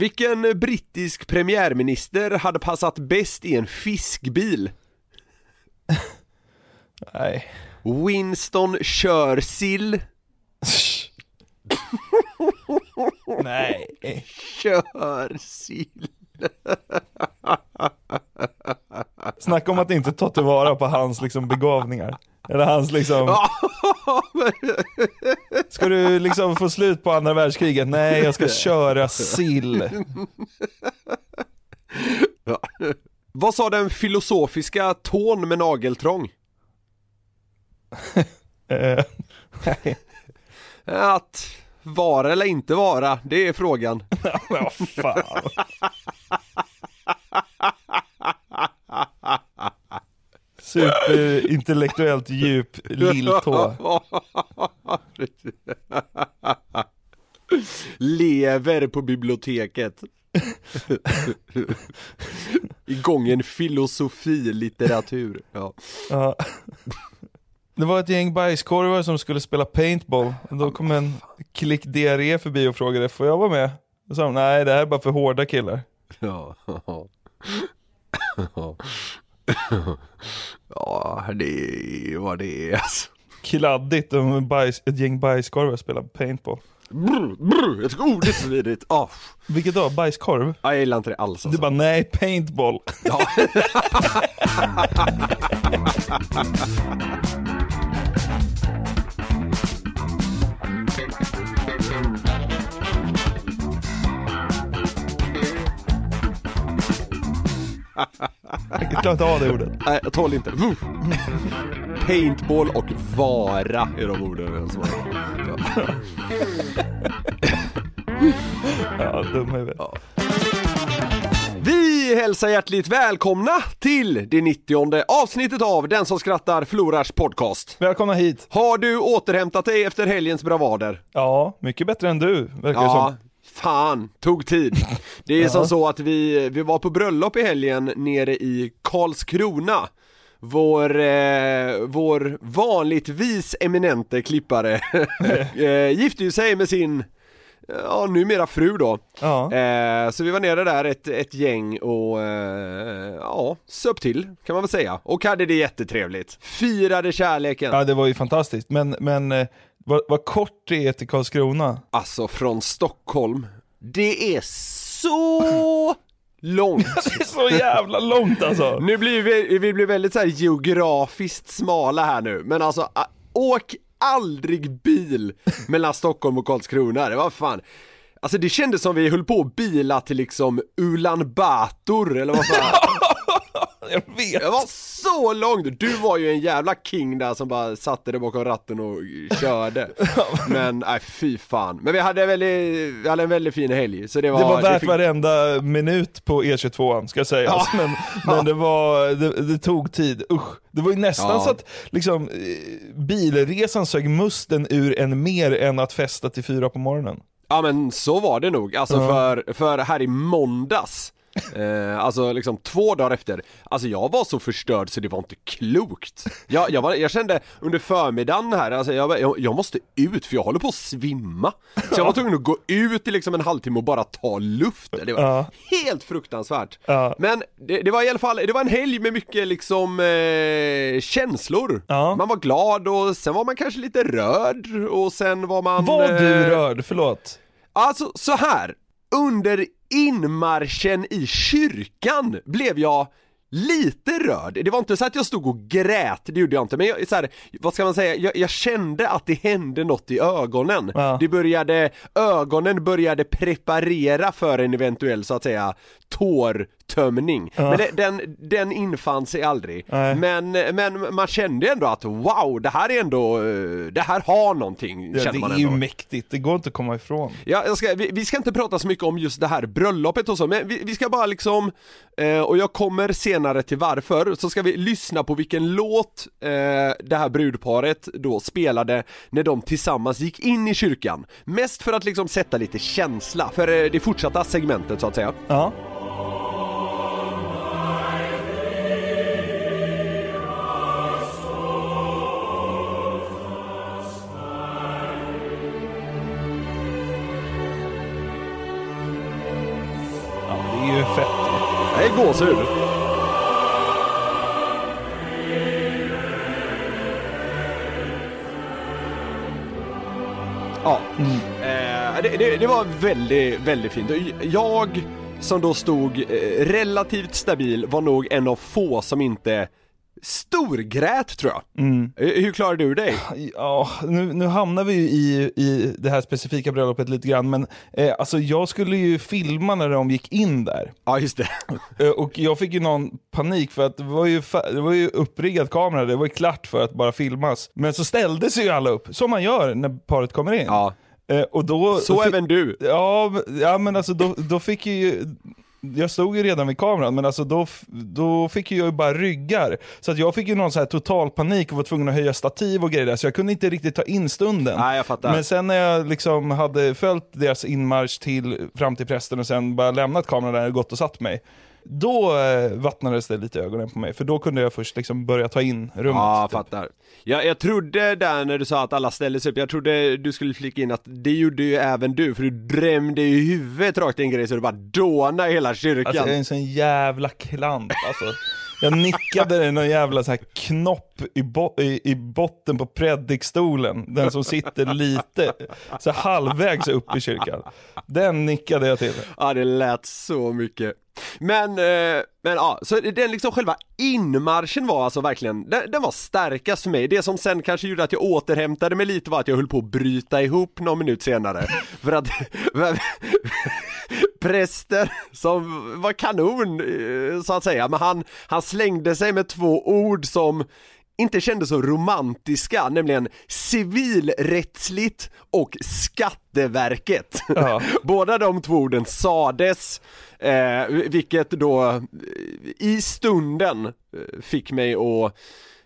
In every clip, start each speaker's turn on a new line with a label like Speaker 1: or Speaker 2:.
Speaker 1: Vilken brittisk premiärminister hade passat bäst i en fiskbil?
Speaker 2: Nej.
Speaker 1: Winston Churchill
Speaker 2: Nej.
Speaker 1: Churchill
Speaker 2: Snacka om att inte ta tillvara på hans liksom begåvningar. Eller hans liksom, ska du liksom få slut på andra världskriget? Nej, jag ska köra sill.
Speaker 1: Vad sa den filosofiska tån med nageltrång?
Speaker 2: Eh.
Speaker 1: Att vara eller inte vara, det är frågan.
Speaker 2: Vad fan. Superintellektuellt djup lilltå.
Speaker 1: Lever på biblioteket. Igång en filosofi-litteratur. Ja.
Speaker 2: Ja. Det var ett gäng bajskorvar som skulle spela paintball. Och då kom en klick diarré förbi och frågade, får jag vara med? Och sa de, nej det här är bara för hårda killar.
Speaker 1: Ja. Ja, det är vad det är alltså.
Speaker 2: Kladdigt om bajs, ett gäng bajskorvar spelar paintball.
Speaker 1: Brr, brr, jag tycker oh, det är så vidrigt. Oh.
Speaker 2: Vilket då? Bajskorv?
Speaker 1: Jag gillar inte det alls
Speaker 2: Du
Speaker 1: alltså.
Speaker 2: bara, nej paintball.
Speaker 1: Ja.
Speaker 2: Jag klarar inte av det ordet.
Speaker 1: Nej, jag tål inte. Vuh. Paintball och vara är de orden jag svarar. Ja.
Speaker 2: Dum huvud.
Speaker 1: Ja. Vi hälsar hjärtligt välkomna till det 90 avsnittet av Den som skrattar förlorars podcast.
Speaker 2: Välkomna hit.
Speaker 1: Har du återhämtat dig efter helgens bravader?
Speaker 2: Ja, mycket bättre än du, verkar det som.
Speaker 1: Fan, tog tid. Det är
Speaker 2: Ja.
Speaker 1: som så att vi, vi var på bröllop i helgen nere i Karlskrona. Vår, eh, vår vanligtvis eminente klippare eh, gifte ju sig med sin, ja numera fru då.
Speaker 2: Ja.
Speaker 1: Eh, så vi var nere där ett, ett gäng och eh, ja, söp till kan man väl säga. Och hade det jättetrevligt. Firade kärleken.
Speaker 2: ja, det var ju fantastiskt. Men, men eh, vad, vad kort det är till Karlskrona.
Speaker 1: Alltså från Stockholm, det är så långt.
Speaker 2: Det är så jävla långt alltså.
Speaker 1: Nu blir vi, vi blir väldigt så här geografiskt smala här nu, men alltså åk aldrig bil mellan Stockholm och Karlskrona, det var fan Alltså det kändes som vi höll på att bila till liksom Ulan Bator eller vad fan.
Speaker 2: Jag vet.
Speaker 1: Det var så långt! Du var ju en jävla king där som bara satte dig bakom ratten och körde Men nej fy fan, men vi hade, väldigt, vi hade en väldigt fin helg så det var
Speaker 2: Det var värt
Speaker 1: fick-
Speaker 2: varenda minut på E22 ska sägas,
Speaker 1: Ja.
Speaker 2: men, men det var, det, det tog tid, usch. Det var ju nästan
Speaker 1: Ja.
Speaker 2: så att liksom, eh, bilresan sög musten ur en mer än att festa till fyra på morgonen.
Speaker 1: Ja men så var det nog, alltså för, för här i måndags Eh, alltså liksom två dagar efter, alltså jag var så förstörd så det var inte klokt Jag, jag, var, jag kände under förmiddagen här, alltså jag, jag, jag måste ut för jag håller på att svimma Så jag var tvungen att gå ut i liksom en halvtimme och bara ta luft, det var
Speaker 2: Ja.
Speaker 1: helt fruktansvärt
Speaker 2: Ja.
Speaker 1: Men det, det var i alla fall, det var en helg med mycket liksom eh, känslor
Speaker 2: Ja.
Speaker 1: Man var glad och sen var man kanske lite rörd och sen var man
Speaker 2: Var du
Speaker 1: eh,
Speaker 2: rörd? Förlåt.
Speaker 1: Alltså så här. Under inmarschen i kyrkan blev jag lite rörd. Det var inte så att jag stod och grät, det gjorde jag inte, men jag, så här, vad ska man säga, jag, jag kände att det hände något i ögonen.
Speaker 2: Ja.
Speaker 1: Det började, ögonen började preparera för en eventuell så att säga tårtömning. Men det, den, den infann sig aldrig.
Speaker 2: Nej.
Speaker 1: Men, men man kände ändå att wow, det här är ändå, eh, det här har någonting,
Speaker 2: Ja, det är ju mäktigt, det går inte att komma ifrån.
Speaker 1: Ja, jag ska, vi, vi ska inte prata så mycket om just det här bröllopet och så, men vi, vi ska bara liksom, eh, och jag kommer senare till varför, så ska vi lyssna på vilken låt eh, det här brudparet då spelade när de tillsammans gick in i kyrkan. Mest för att liksom sätta lite känsla för eh, det fortsatta segmentet så att säga.
Speaker 2: Ja.
Speaker 1: Gåshud. Ja, eh, det, det, det var väldigt, väldigt fint. Jag som då stod eh, relativt stabil var nog en av få som inte storgrät tror jag. Eh, Hur klarade du dig?
Speaker 2: Ja, nu, nu hamnar vi ju i, i det här specifika bröllopet lite grann, men eh, alltså jag skulle ju filma när de gick in där.
Speaker 1: Ja, just det.
Speaker 2: Eh, Och jag fick ju någon panik för att det var ju, det var ju uppriggad kamera, det var ju klart för att bara filmas. Men så ställde sig ju alla upp, som man gör när paret kommer in.
Speaker 1: Ja,
Speaker 2: Eh, Och då,
Speaker 1: så
Speaker 2: då
Speaker 1: även du.
Speaker 2: Ja, ja men alltså då, då fick ju jag stod ju redan vid kameran, men alltså då, då fick jag ju bara ryggar. Så att jag fick ju någon så här total panik och var tvungen att höja stativ och grejer där, så jag kunde inte riktigt ta in stunden.
Speaker 1: Nej, jag fattar.
Speaker 2: Men sen när jag liksom hade följt deras inmarsch till, fram till prästen och sen bara lämnat kameran där och gått och satt mig, då eh, vattnades det lite i ögonen på mig, för då kunde jag först liksom börja ta in rummet.
Speaker 1: Ja, jag
Speaker 2: typ.
Speaker 1: fattar. Jag, jag trodde där när du sa att alla ställde sig upp, jag trodde du skulle flika in att det gjorde ju även du, för du drämde ju huvudet rakt i en grej så du bara dånade i hela kyrkan.
Speaker 2: Alltså jag är en sån jävla klant alltså. Jag nickade i någon jävla så här knopp i, bo- i, i botten på predikstolen, den som sitter lite, så halvvägs upp i kyrkan. Den nickade jag till.
Speaker 1: Ja, det lät så mycket. Men, eh, men ja, så den liksom själva inmarschen var alltså verkligen, den, den var starkast för mig. Det som sen kanske gjorde att jag återhämtade mig lite var att jag höll på att bryta ihop någon minut senare. för att prästen som var kanon eh, så att säga, men han, han slängde sig med två ord som inte kändes så romantiska, nämligen civilrättsligt och Skatteverket.
Speaker 2: Ja.
Speaker 1: Båda de två orden sades, eh, vilket då eh, i stunden eh, fick mig att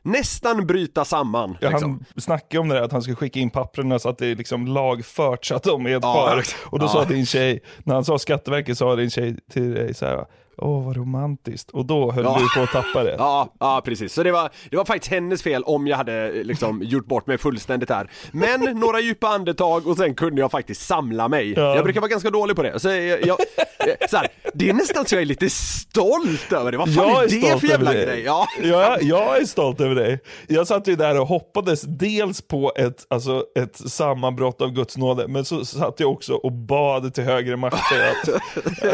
Speaker 1: nästan bryta samman.
Speaker 2: Ja,
Speaker 1: liksom.
Speaker 2: Han snackade om det där att han skulle skicka in papperna så att det är liksom lagfört så att de är ett
Speaker 1: Ja,
Speaker 2: par. Och då
Speaker 1: Ja.
Speaker 2: sa din tjej, när han sa Skatteverket sa din tjej till dig så här. Åh vad romantiskt. Och då höll
Speaker 1: Ja.
Speaker 2: du på att tappa det.
Speaker 1: Ja, ja precis. Så det var, det var faktiskt hennes fel om jag hade liksom gjort bort mig fullständigt här. Men några djupa andetag och sen kunde jag faktiskt samla mig.
Speaker 2: Ja.
Speaker 1: Jag brukar vara ganska dålig på det. Så jag, jag, så här, det är nästan så jag är lite stolt över det. Vad fan
Speaker 2: Jag
Speaker 1: är
Speaker 2: är
Speaker 1: det
Speaker 2: stolt
Speaker 1: för jävla
Speaker 2: det.
Speaker 1: grej? Ja.
Speaker 2: Ja, jag är stolt över dig. Jag satt ju där och hoppades dels på ett, alltså, ett sammanbrott av Guds nåde, men så satt jag också och bad till högre makter att,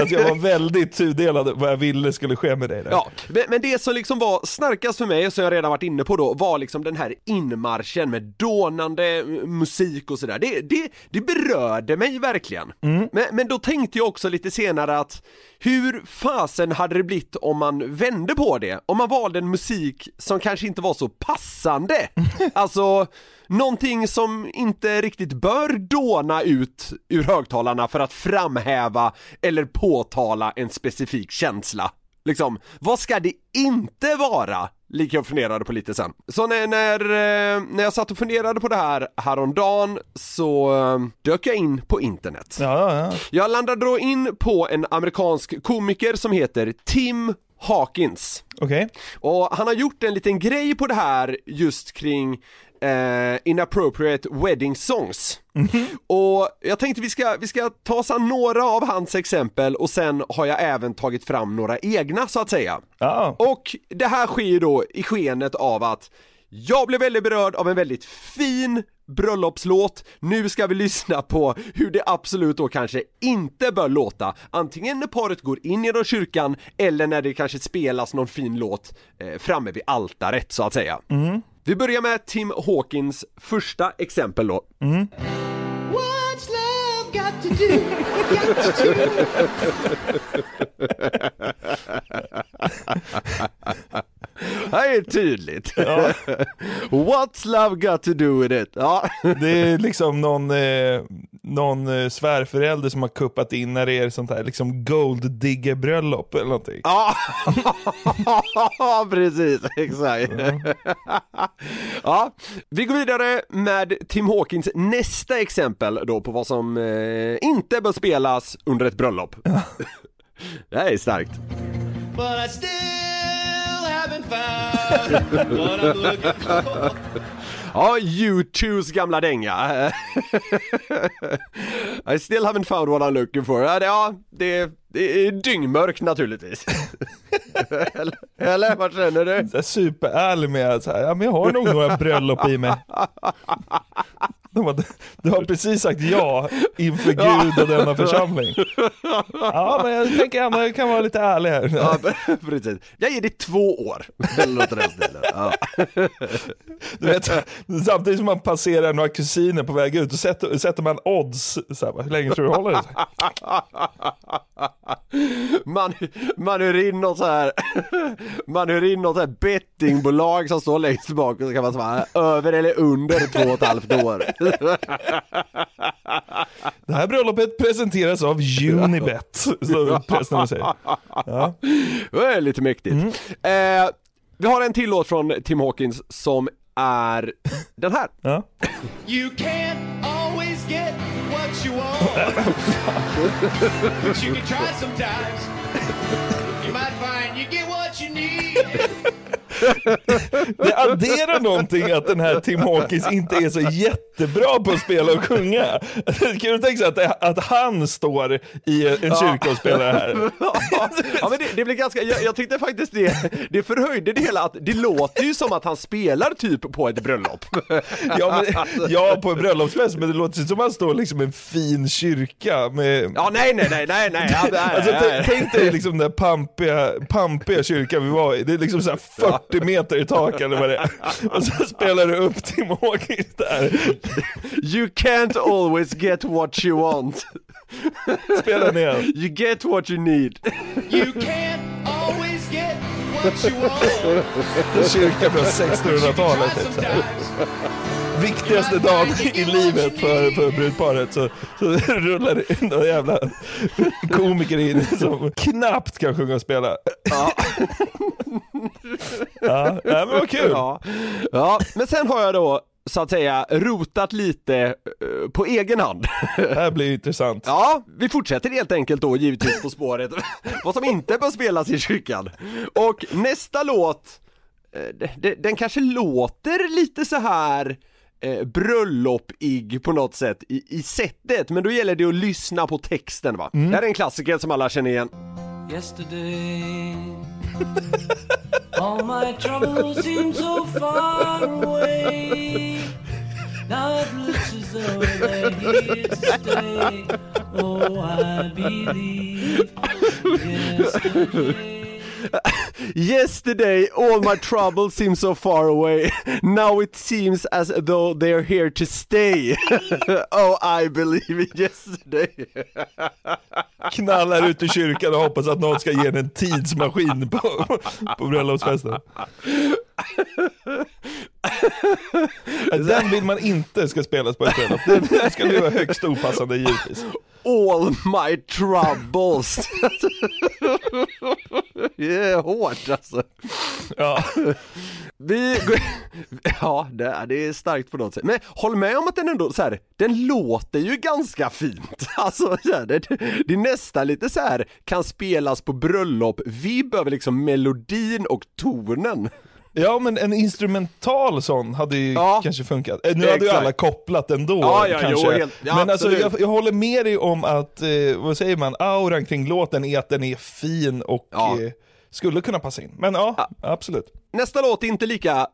Speaker 2: att jag var väldigt tudelad vad jag ville skulle ske med dig där.
Speaker 1: Ja, men, det som liksom var starkast för mig, som jag redan varit inne på då, var liksom den här inmarschen med dånande musik och sådär. Det, det, det berörde mig verkligen. Men, men då tänkte jag också lite senare att hur fasen hade det blivit om man vände på det? Om man valde en musik som kanske inte var så passande? Alltså, någonting som inte riktigt bör dåna ut ur högtalarna för att framhäva eller påtala en specifik känsla. Liksom, vad ska det inte vara? Lik jag funderade på lite sen. Så när, när, eh, när jag satt och funderade på det här häromdagen så eh, dök jag in på internet.
Speaker 2: Ja, ja,
Speaker 1: Jag landade då in på en amerikansk komiker som heter Tim Hawkins.
Speaker 2: okej.
Speaker 1: Och han har gjort en liten grej på det här just kring eh, inappropriate wedding songs. Och jag tänkte vi ska, vi ska ta oss an några av hans exempel och sen har jag även tagit fram några egna så att säga.
Speaker 2: Ja,
Speaker 1: Och det här sker ju då i skenet av att jag blev väldigt berörd av en väldigt fin bröllopslåt. Nu ska vi lyssna på hur det absolut då kanske inte bör låta. Antingen när paret går in genom kyrkan eller när det kanske spelas någon fin låt eh, framme vid altaret så att säga. Vi börjar med Tim Hawkins första exempel då.
Speaker 3: What's
Speaker 1: Det är tydligt. What's love got to do with it? Ja.
Speaker 2: det är liksom någon, eh, någon eh, svärförälder som har kuppat in när det är sånt här liksom gold digger bröllop eller någonting.
Speaker 1: Ja, precis, exakt. ja, vi går vidare med Tim Hawkins nästa exempel då på vad som eh, inte bör spelas under ett bröllop. det här är starkt.
Speaker 3: Found what I'm looking for.
Speaker 1: Ja, U2s gamla dänga. I still haven't found what I'm looking for. Ja, det, det, det är dyngmörkt naturligtvis. eller, eller vad känner du?
Speaker 2: Så superärlig med att ja men jag har nog några bröllop i mig. De har, du har precis sagt ja inför Gud och denna församling. Ja men jag tänker ändå jag kan vara lite ärlig här.
Speaker 1: Ja, precis. Jag ger dig två år. Eller något i den stilen. Ja.
Speaker 2: Du vet, samtidigt som man passerar några kusiner på väg ut, då sätter, sätter man odds. Så här, hur länge tror du det håller?
Speaker 1: Man, man hyr in något så här Man hyr in något så här bettingbolag som står längst bak och så kan man svara över eller under två och ett halvt år.
Speaker 2: Det här bröllopet presenteras av Unibet, så prästen säger. Ja.
Speaker 1: Det är lite mäktigt. Eh, vi har en till låt från Tim Hawkins som är den här.
Speaker 2: Ja.
Speaker 3: You can't always get what you want. but you can try sometimes. You might find you get what you need.
Speaker 2: Det adderar någonting att den här Tim Hawkins inte är så jättebra på att spela och sjunga. Kan du tänka sig att, det- att han står i en kyrka och spelar här?
Speaker 1: ja men det, det blir ganska, jag, jag tyckte faktiskt det, det förhöjde det hela att det låter ju som att han spelar typ på ett bröllop.
Speaker 2: Ja, men, ja på en bröllopsfest, men det låter som att han står liksom i en fin kyrka med
Speaker 1: Ja nej nej nej nej nej, ja,
Speaker 2: Alltså, tänk dig liksom den där pampiga, pampiga kyrkan vi var i, det är liksom så här 40 meter i tak eller vad det är. Och så spelar du upp Tim Hawkins där,
Speaker 1: You can't always get what you want.
Speaker 2: spela ner.
Speaker 1: You get what you need.
Speaker 3: You can't always get what you want.
Speaker 2: En kyrka från
Speaker 3: You can
Speaker 2: 1600-talet. Viktigaste dagen i livet för, för brudparet så, så rullar det in några jävla komiker in som knappt kan sjunga och spela.
Speaker 1: Ja.
Speaker 2: Ja, men vad kul.
Speaker 1: Ja. ja, men sen har jag då så att säga rotat lite eh, på egen hand.
Speaker 2: Det här blir intressant.
Speaker 1: Ja, vi fortsätter helt enkelt då givetvis På spåret, vad som inte bör spelas i kyrkan. Och nästa låt, eh, den kanske låter lite så här eh, bröllopig på något sätt i, i sättet, men då gäller det att lyssna på texten va. Det här är en klassiker som alla känner igen.
Speaker 4: Yesterday, all my troubles seem so far away. Now it looks as though they're here to stay. Oh, I believe yesterday.
Speaker 1: Yesterday all my troubles seem so far away, now it seems as though they're here to stay. oh I believe in yesterday.
Speaker 2: Knallar ut i kyrkan och hoppas att någon ska ge en tidsmaskin på, på bröllopsfesten. Den vill man inte ska spelas på ett bröllop. Den ska vara högst opassande givetvis.
Speaker 1: All my troubles. Det är hårt alltså.
Speaker 2: Ja.
Speaker 1: Vi går... Ja, det är, starkt på något sätt. Men håll med om att den ändå så här, den låter ju ganska fint. Alltså, så här, det, det är nästan lite så här kan spelas på bröllop, vi behöver liksom melodin och tonen.
Speaker 2: Ja men en instrumental sån hade ju
Speaker 1: Ja.
Speaker 2: kanske funkat. Eh, Nu hade ju alla kopplat ändå
Speaker 1: Ja, ja, jo,
Speaker 2: kanske.
Speaker 1: helt- ja,
Speaker 2: men alltså
Speaker 1: absolut.
Speaker 2: jag, jag håller med dig om att, eh, vad säger man, auran kring låten är att den är fin och
Speaker 1: Ja.
Speaker 2: eh, skulle kunna passa in. Men ja, absolut.
Speaker 1: Nästa låt är inte lika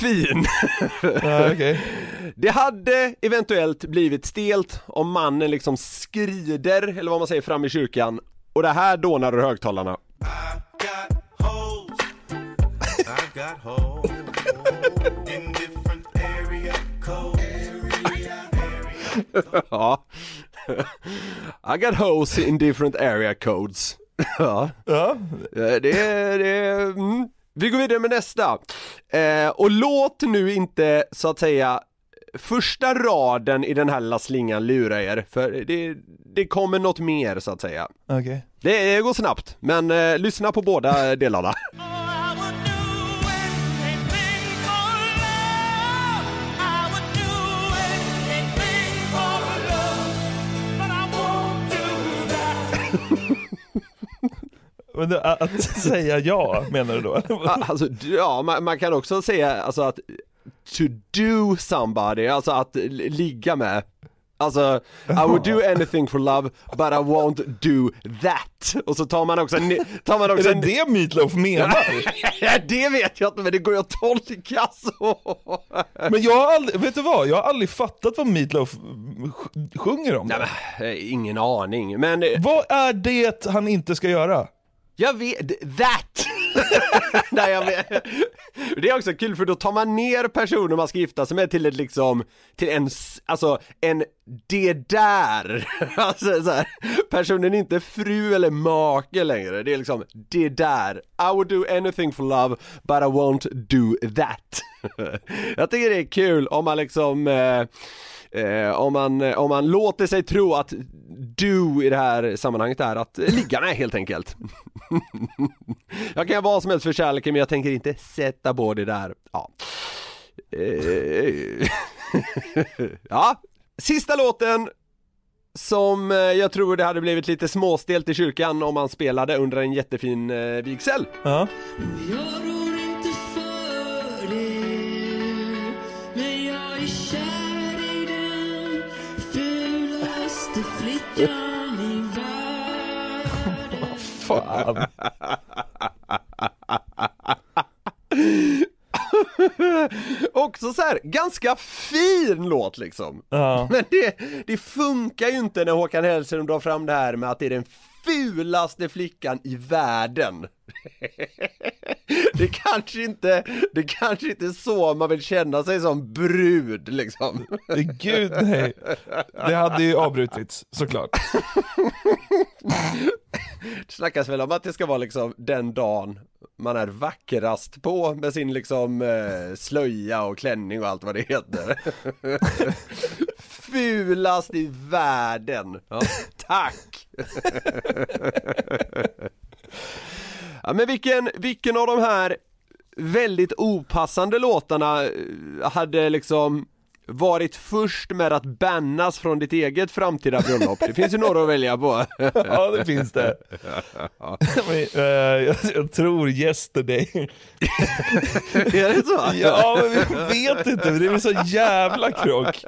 Speaker 1: fin.
Speaker 2: Ja, okej.
Speaker 1: Det hade eventuellt blivit stelt om mannen liksom skrider, eller vad man säger, fram i kyrkan och det här dånar ur högtalarna.
Speaker 5: got holes. I got holes in different area codes.
Speaker 1: Ja. I got hoes in different area codes. Ja,
Speaker 2: Ja,
Speaker 1: det, det, mm. Vi går vidare med nästa. Eh, och låt nu inte, så att säga, första raden i den här lilla slingan lura er, för det, det kommer något mer så att säga.
Speaker 2: okej.
Speaker 1: Det går snabbt, men eh, lyssna på båda delarna.
Speaker 2: att säga ja menar du då?
Speaker 1: Alltså, ja, man, man kan också säga alltså att to do somebody, alltså att ligga med. Alltså, I would do anything for love, but I won't do that. Och så tar man också, tar man
Speaker 2: Är
Speaker 1: också
Speaker 2: det
Speaker 1: en-
Speaker 2: det Meatloaf menar?
Speaker 1: det vet jag inte men det går ju att tolka så.
Speaker 2: Men jag har aldrig, vet du vad? Jag har aldrig fattat vad Meatloaf sj- sjunger om.
Speaker 1: Nej men, eh, ingen aning, men eh,
Speaker 2: Vad är det han inte ska göra?
Speaker 1: Jag vet, that! Nej jag vet. Det är också kul för då tar man ner personer man ska gifta sig med till ett liksom, till en, alltså en det där, alltså så här, personen är inte fru eller make längre, det är liksom det där, I would do anything for love but I won't do that. Jag tycker det är kul om man liksom eh, Eh, om, man, eh, om man låter sig tro att do i det här sammanhanget är att ligga med helt enkelt jag kan göra vad som helst för kärleken men jag tänker inte sätta på det där. Ja. Eh, ja, sista låten som eh, jag tror det hade blivit lite småstelt i kyrkan om man spelade under en jättefin eh, vigsel.
Speaker 2: Ja.
Speaker 4: Rår världen
Speaker 1: Också så här, ganska fin låt liksom.
Speaker 2: Ja.
Speaker 1: Men det, det funkar ju inte när Håkan Hellström drar fram det här med att det är den fulaste flickan i världen. Det kanske inte, det kanske inte är så man vill känna sig som brud liksom.
Speaker 2: Gud nej. Det hade ju avbrutits såklart.
Speaker 1: Det snackas väl om att det ska vara liksom den dagen man är vackrast på med sin liksom eh, slöja och klänning och allt vad det heter. Fulast i världen. Ja, tack! ja men vilken, vilken av de här väldigt opassande låtarna eh, hade liksom varit först med att bannas från ditt eget framtida bröllop? Det finns ju några att välja på.
Speaker 2: Ja, det finns det. Men, eh, jag, jag tror yesterday.
Speaker 1: är det så?
Speaker 2: Ja, men vi vet inte, det är så jävla krock.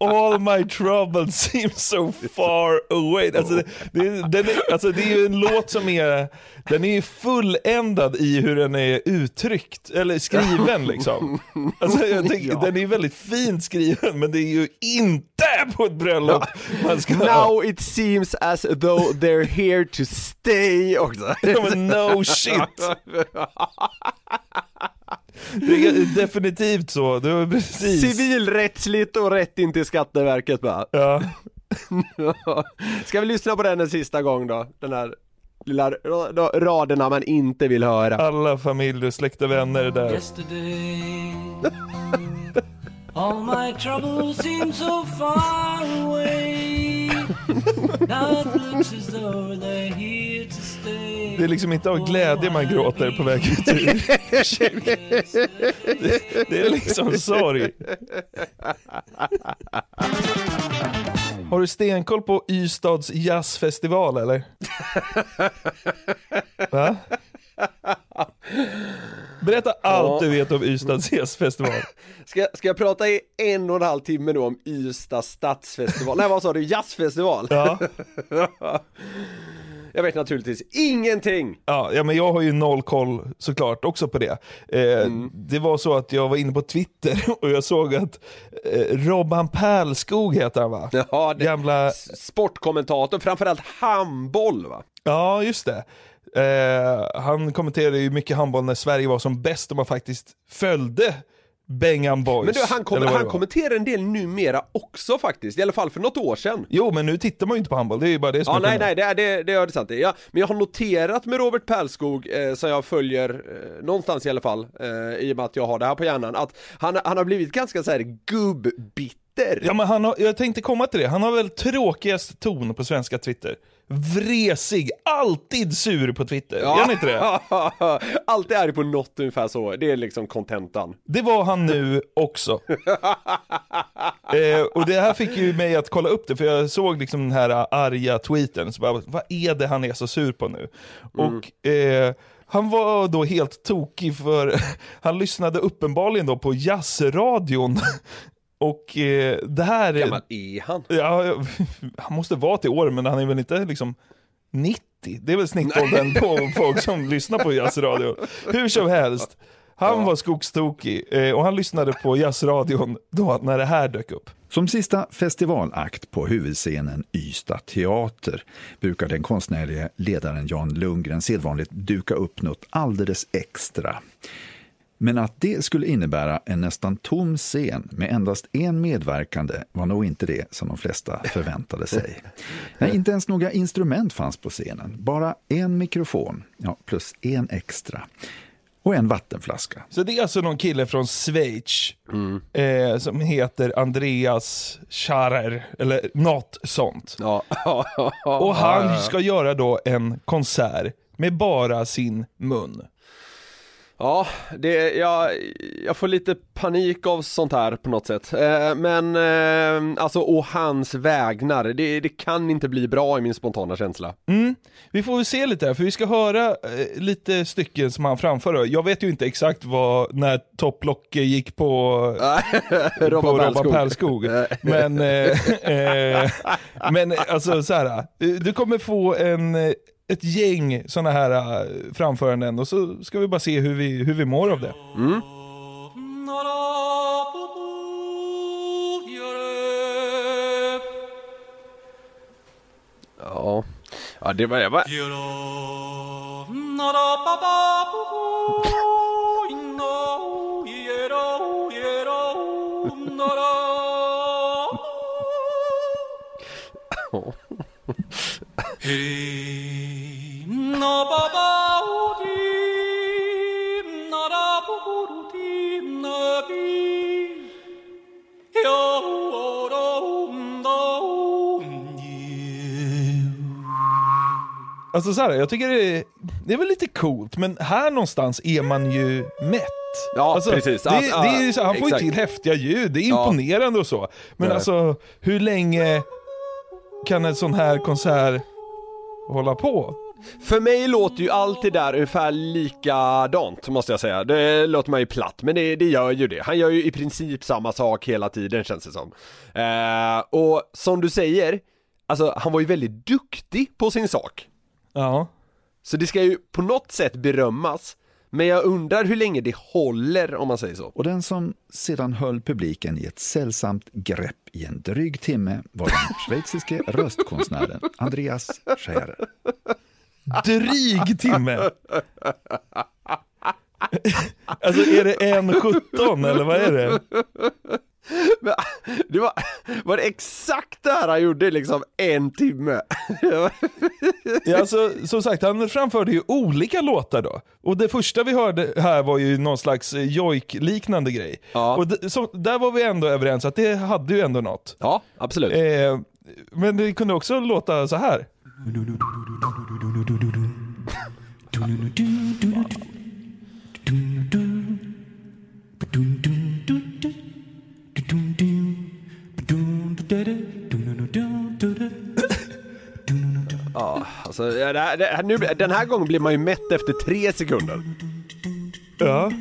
Speaker 2: All my troubles seem so far away. Alltså det, det, den är, alltså det är ju en låt som är, den är ju fulländad i hur den är uttryckt, eller skriven liksom. Alltså tänker,
Speaker 1: Ja.
Speaker 2: den är väldigt fint skriven, men det är ju inte på ett bröllop man ska
Speaker 1: Now it seems as though they're here to stay också.
Speaker 2: Ja, men no shit! Det är definitivt så, det var precis.
Speaker 1: Civilrättsligt och rätt in till Skatteverket bara.
Speaker 2: Ja.
Speaker 1: Ska vi lyssna på den en sista gång då? Den här lilla ra- ra- raderna man inte vill höra.
Speaker 2: Alla familjer, släkt och vänner är där.
Speaker 4: All my troubles seem so far away Now it looks as though they're here to stay
Speaker 2: Det är liksom inte av glädje man gråter på väg ut ur det, det är liksom sorg. Har du stenkoll på Ystads jazzfestival eller? Va? Berätta allt du vet om Ystads jazzfestival.
Speaker 1: Ska, ska jag prata i en och en halv timme nu om Ystad stadsfestival? Nej vad sa du? Jazzfestival?
Speaker 2: Ja.
Speaker 1: Jag vet naturligtvis ingenting!
Speaker 2: Ja, ja, men jag har ju noll koll såklart också på det. Eh, Det var så att jag var inne på Twitter och jag såg att eh, Robban Pärlskog heter han va?
Speaker 1: Ja, det,
Speaker 2: Gamla,
Speaker 1: sportkommentator, framförallt handboll va?
Speaker 2: ja just det. Eh, han kommenterade ju mycket handboll när Sverige var som bäst och man faktiskt följde Bengan Boys.
Speaker 1: Men du, han,
Speaker 2: det
Speaker 1: han kommenterar en del numera också faktiskt, i alla fall för något år sedan.
Speaker 2: Jo, men nu tittar man ju inte på handboll, det är ju bara det som
Speaker 1: Ja, nej, nej, det, är- det, det är det sant. Ja, men jag har noterat med Robert Pärlskog, eh, som jag följer, eh, någonstans i alla fall, eh, i och med att jag har det här på hjärnan, att han, han har blivit ganska så här gubbbitter.
Speaker 2: Ja men han har, jag tänkte komma till det, han har väl tråkigast ton på svenska Twitter. Vresig, alltid sur på Twitter. Är han inte det?
Speaker 1: Alltid arg på något ungefär så, det är liksom kontentan.
Speaker 2: Det var han nu också. eh, och det här fick ju mig att kolla upp det, för jag såg liksom den här arga tweeten, så bara, vad är det han är så sur på nu? Och eh, han var då helt tokig för, han lyssnade uppenbarligen då på jazzradion. Och eh, det här...
Speaker 1: Hur gammal är han?
Speaker 2: Ja, han måste vara till år, men han är väl inte liksom 90? Det är väl snittåldern på folk som lyssnar på jazzradio. Hur som helst, han var skogstokig eh, och han lyssnade på jazzradion då när det här dök upp.
Speaker 6: Som sista festivalakt på huvudscenen Ystad teater brukar den konstnärliga ledaren Jan Lundgren sedvanligt duka upp något alldeles extra. Men att det skulle innebära en nästan tom scen med endast en medverkande var nog inte det som de flesta förväntade sig. Nej, inte ens några instrument fanns på scenen, bara en mikrofon, ja, plus en extra. Och en vattenflaska.
Speaker 2: Så det är alltså någon kille från Schweiz eh, som heter Andreas Scharer, eller något sånt.
Speaker 1: Ja.
Speaker 2: Och han ska göra då en konsert med bara sin mun.
Speaker 1: Ja, det, jag, jag får lite panik av sånt här på något sätt. Eh, men eh, alltså, å hans vägnar, det, det kan inte bli bra i min spontana känsla.
Speaker 2: Mm. Vi får väl se lite här, för vi ska höra eh, lite stycken som han framför. Jag vet ju inte exakt vad, när topplocket gick på, på
Speaker 1: Robban
Speaker 2: Robban
Speaker 1: Pärlskog.
Speaker 2: Men, men alltså så här, du kommer få en, ett gäng sådana här eh, framföranden och så ska vi bara se hur vi, hur vi mår av det.
Speaker 1: Ja, ja det var... Jag var
Speaker 2: Alltså så här, jag tycker det är, det är väl lite coolt, men här någonstans är man ju mätt.
Speaker 1: Ja,
Speaker 2: alltså,
Speaker 1: precis.
Speaker 2: Det, det är så, han får ju till häftiga ljud, det är imponerande och så. Men
Speaker 1: är
Speaker 2: alltså, hur länge kan en sån här konsert hålla på?
Speaker 1: För mig låter ju allt det där ungefär likadant måste jag säga. Det låter man ju platt, men det, det gör ju det. Han gör ju i princip samma sak hela tiden känns det som. Eh, och som du säger, alltså han var ju väldigt duktig på sin sak.
Speaker 2: Ja.
Speaker 1: Så det ska ju på något sätt berömmas. Men jag undrar hur länge det håller om man säger så.
Speaker 6: Och den som sedan höll publiken i ett sällsamt grepp i en dryg timme var den schweiziske röstkonstnären Andreas Scherer.
Speaker 2: Dryg timme! alltså är det 1.17 eller vad är det?
Speaker 1: Men, det var, var det exakt det här han gjorde liksom en timme?
Speaker 2: Ja, alltså, som sagt, han framförde ju olika låtar då. Och det första vi hörde här var ju någon slags eh, jojk-liknande grej.
Speaker 1: Ja.
Speaker 2: Och det, så, där var vi ändå överens att det hade ju ändå något.
Speaker 1: ja, absolut.
Speaker 2: Eh, men det kunde också låta så här.
Speaker 1: Det det nu, den här gången blir man ju mätt efter tre sekunder.
Speaker 2: Ja.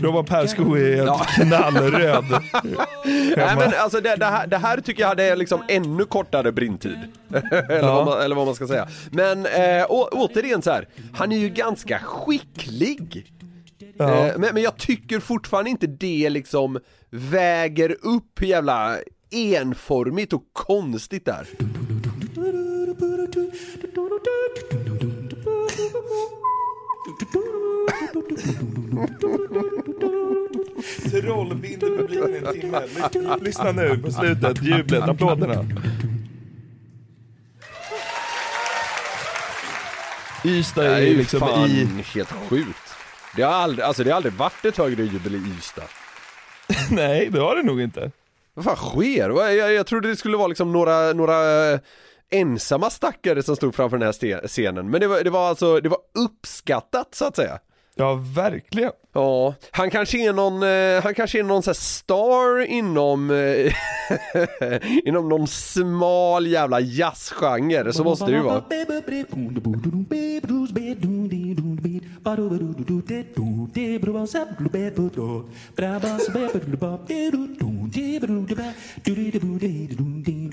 Speaker 2: Robban Perskog är helt
Speaker 1: Ja.
Speaker 2: knallröd.
Speaker 1: Nej men alltså det, det, här, det här tycker jag hade liksom ännu kortare brintid. eller, vad man, eller vad man ska säga. Men äh, å, återigen så här, han är ju ganska skicklig.
Speaker 2: Ja.
Speaker 1: Eh, men, men jag tycker fortfarande inte det liksom väger upp hur jävla enformigt och konstigt det är.
Speaker 2: Trollbinder publiken i en timme. Ly- Lyssna nu på slutet, jublet, applåderna. Ystad
Speaker 1: Det
Speaker 2: är ju liksom
Speaker 1: fan
Speaker 2: i...
Speaker 1: helt sjukt. Det har aldrig, alltså det har aldrig varit ett högre jubel i Ystad.
Speaker 2: Nej, det har det nog inte.
Speaker 1: Vad fan sker? Vad- Jag, jag trodde det skulle vara liksom några, några eh, ensamma stackare som stod framför den här scenen, men det var, det var alltså, det var uppskattat så att säga.
Speaker 2: Ja, verkligen.
Speaker 1: Ja, han kanske är någon, eh, han kanske är någon här star inom, eh, inom någon smal jävla jazzgenre, så måste det ju vara.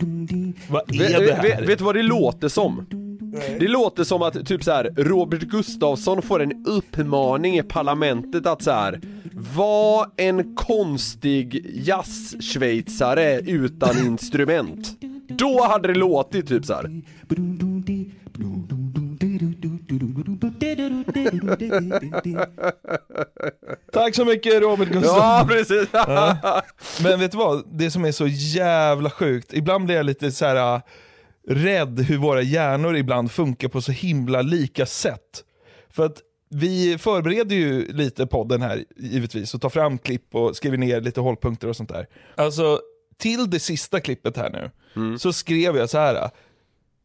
Speaker 2: Vad är
Speaker 1: Vet,
Speaker 2: det här?
Speaker 1: vet, vet du vad det låter som? Det låter som att typ så här Robert Gustafsson får en uppmaning i parlamentet att så här Var en konstig jazzschweizare utan instrument Då hade det låtit typ så här.
Speaker 2: Tack så mycket Robert Gustafsson.
Speaker 1: Ja precis!
Speaker 2: Men vet du vad? Det som är så jävla sjukt, ibland blir jag lite så här äh, rädd hur våra hjärnor ibland funkar på så himla lika sätt. För att vi förbereder ju lite podden här givetvis och tar fram klipp och skriver ner lite hållpunkter och sånt där. Alltså, till det sista klippet här nu, så skrev jag så här.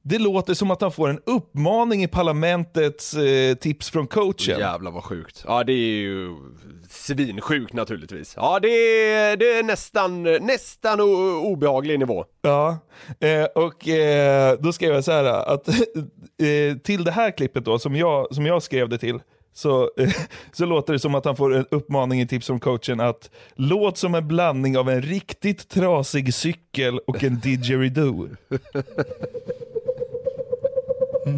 Speaker 2: Det låter som att han får en uppmaning i parlamentets eh, tips från coachen.
Speaker 1: Jävlar vad sjukt. Ja det är ju svinsjukt naturligtvis. Ja det är, det är nästan, nästan obehaglig nivå.
Speaker 2: Ja, eh, och eh, då skrev jag så här att eh, till det här klippet då, som jag, som jag skrev det till, så, så låter det som att han får en uppmaning i tips från coachen att låt som en blandning av en riktigt trasig cykel och en didgeridoo. Det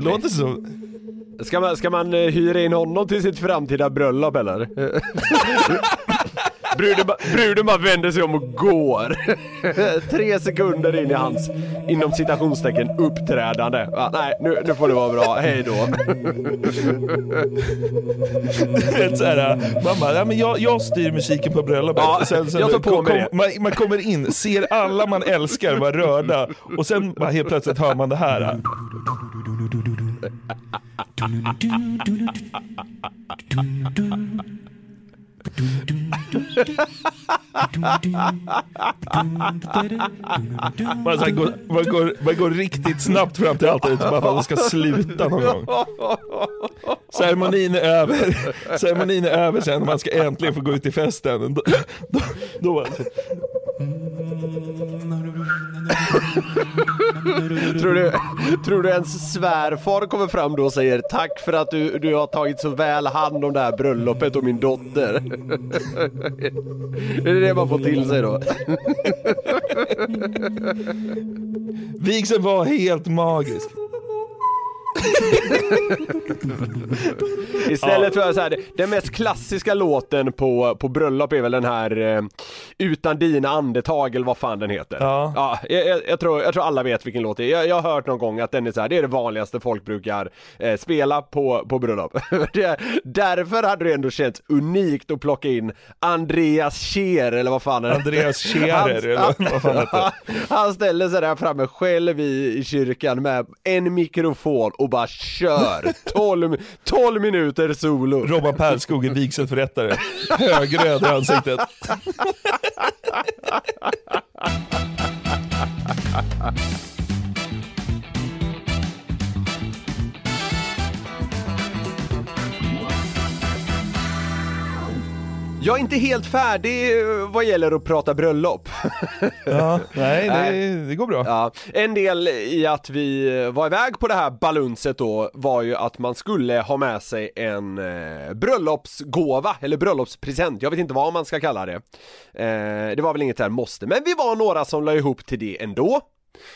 Speaker 2: låter så...
Speaker 1: Ska man, ska man eh, hyra in honom till sitt framtida bröllop eller? bruden, ba- bruden bara vänder sig om och går. Tre sekunder in i hans, inom citationstecken, uppträdande. Ah, nej, nu, nu får det vara bra, hej då.
Speaker 2: Vet, så här, man bara, ja, men jag, jag styr musiken på bröllopet.
Speaker 1: Ja,
Speaker 2: sen, sen,
Speaker 1: jag tar på
Speaker 2: kom,
Speaker 1: mig
Speaker 2: kom, man, man kommer in, ser alla man älskar vara rörda och sen bara helt plötsligt hör man det här. Man, så här, går, man, går, man går riktigt snabbt fram till altaret bara för att det ska sluta någon gång. Ceremonin är över, ceremonin är över sen och man ska äntligen få gå ut i festen. Då, då, då,
Speaker 1: Tror du, tror du ens svärfar kommer fram då och säger tack för att du, du har tagit så väl hand om det här bröllopet och min dotter? Är det det man får till sig då?
Speaker 2: vigseln var helt magisk.
Speaker 1: Istället för så här, den mest klassiska låten på, på bröllop är väl den här eh, Utan dina andetag eller vad fan den heter.
Speaker 2: Ja.
Speaker 1: jag, jag, jag, tror, jag tror alla vet vilken låt det är. Jag, jag har hört någon gång att den är så här, det är det vanligaste folk brukar eh, spela på, på bröllop. det, därför hade det ändå känts unikt att plocka in Andreas Scheer eller vad fan han
Speaker 2: Andreas Scherer, eller vad fan heter det?
Speaker 1: Han ställer sig där framme själv i, i kyrkan med en mikrofon och bara kör 12, 12 minuter solo.
Speaker 2: Robban Perskog är vigselförrättare. Högröd i ansiktet.
Speaker 1: Jag är inte helt färdig eh, vad gäller att prata bröllop.
Speaker 2: Ja, nej, det, det går bra.
Speaker 1: Ja, en del i att vi var iväg på det här balunset då var ju att man skulle ha med sig en eh, bröllopsgåva, eller bröllopspresent, jag vet inte vad man ska kalla det. Eh, det var väl inget där måste, men vi var några som la ihop till det ändå.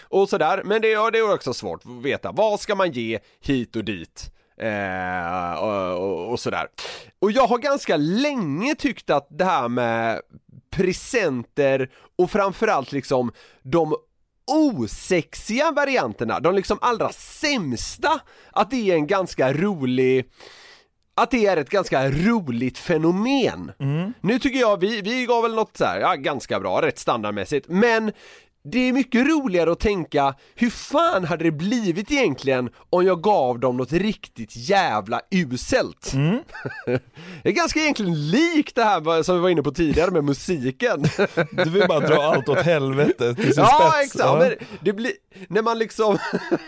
Speaker 1: Och sådär, men det, ja, det är också svårt att veta, vad ska man ge hit och dit? Eh, och, och, och sådär. Och jag har ganska länge tyckt att det här med presenter och framförallt liksom de osexiga varianterna, de liksom allra sämsta, att det är en ganska rolig att det är ett ganska roligt fenomen. Nu tycker jag, vi, vi gav väl något så här, ja, ganska bra, rätt standardmässigt, men det är mycket roligare att tänka, hur fan hade det blivit egentligen om jag gav dem något riktigt jävla uselt? det är ganska egentligen likt det här som vi var inne på tidigare med musiken.
Speaker 2: Du vill bara dra allt åt helvete till sin
Speaker 1: Ja
Speaker 2: spets.
Speaker 1: exakt,
Speaker 2: Ja.
Speaker 1: men det blir, när man liksom,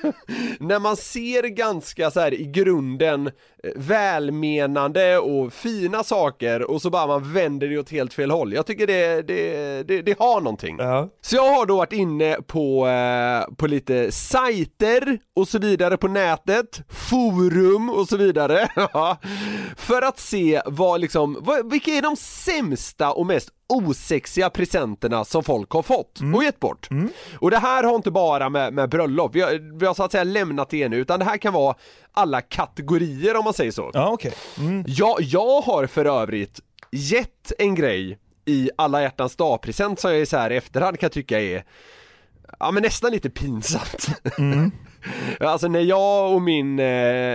Speaker 1: när man ser ganska så här i grunden eh, välmenande och fina saker och så bara man vänder det åt helt fel håll. Jag tycker det, det, det, det har någonting.
Speaker 2: Ja.
Speaker 1: Så jag har då varit inne på, eh, på lite sajter och så vidare på nätet, forum och så vidare, för att se vad liksom, vad, vilka är de sämsta och mest osexiga presenterna som folk har fått och gett bort. Och det här har inte bara med, med bröllop, vi har, vi har så att säga lämnat det nu, utan det här kan vara alla kategorier om man säger så.
Speaker 2: Ja, okej. Mm.
Speaker 1: Jag, jag har för övrigt gett en grej i alla hjärtans dag-present som jag i så här i efterhand kan tycka är Ja men nästan lite pinsamt. Alltså när jag och min, eh,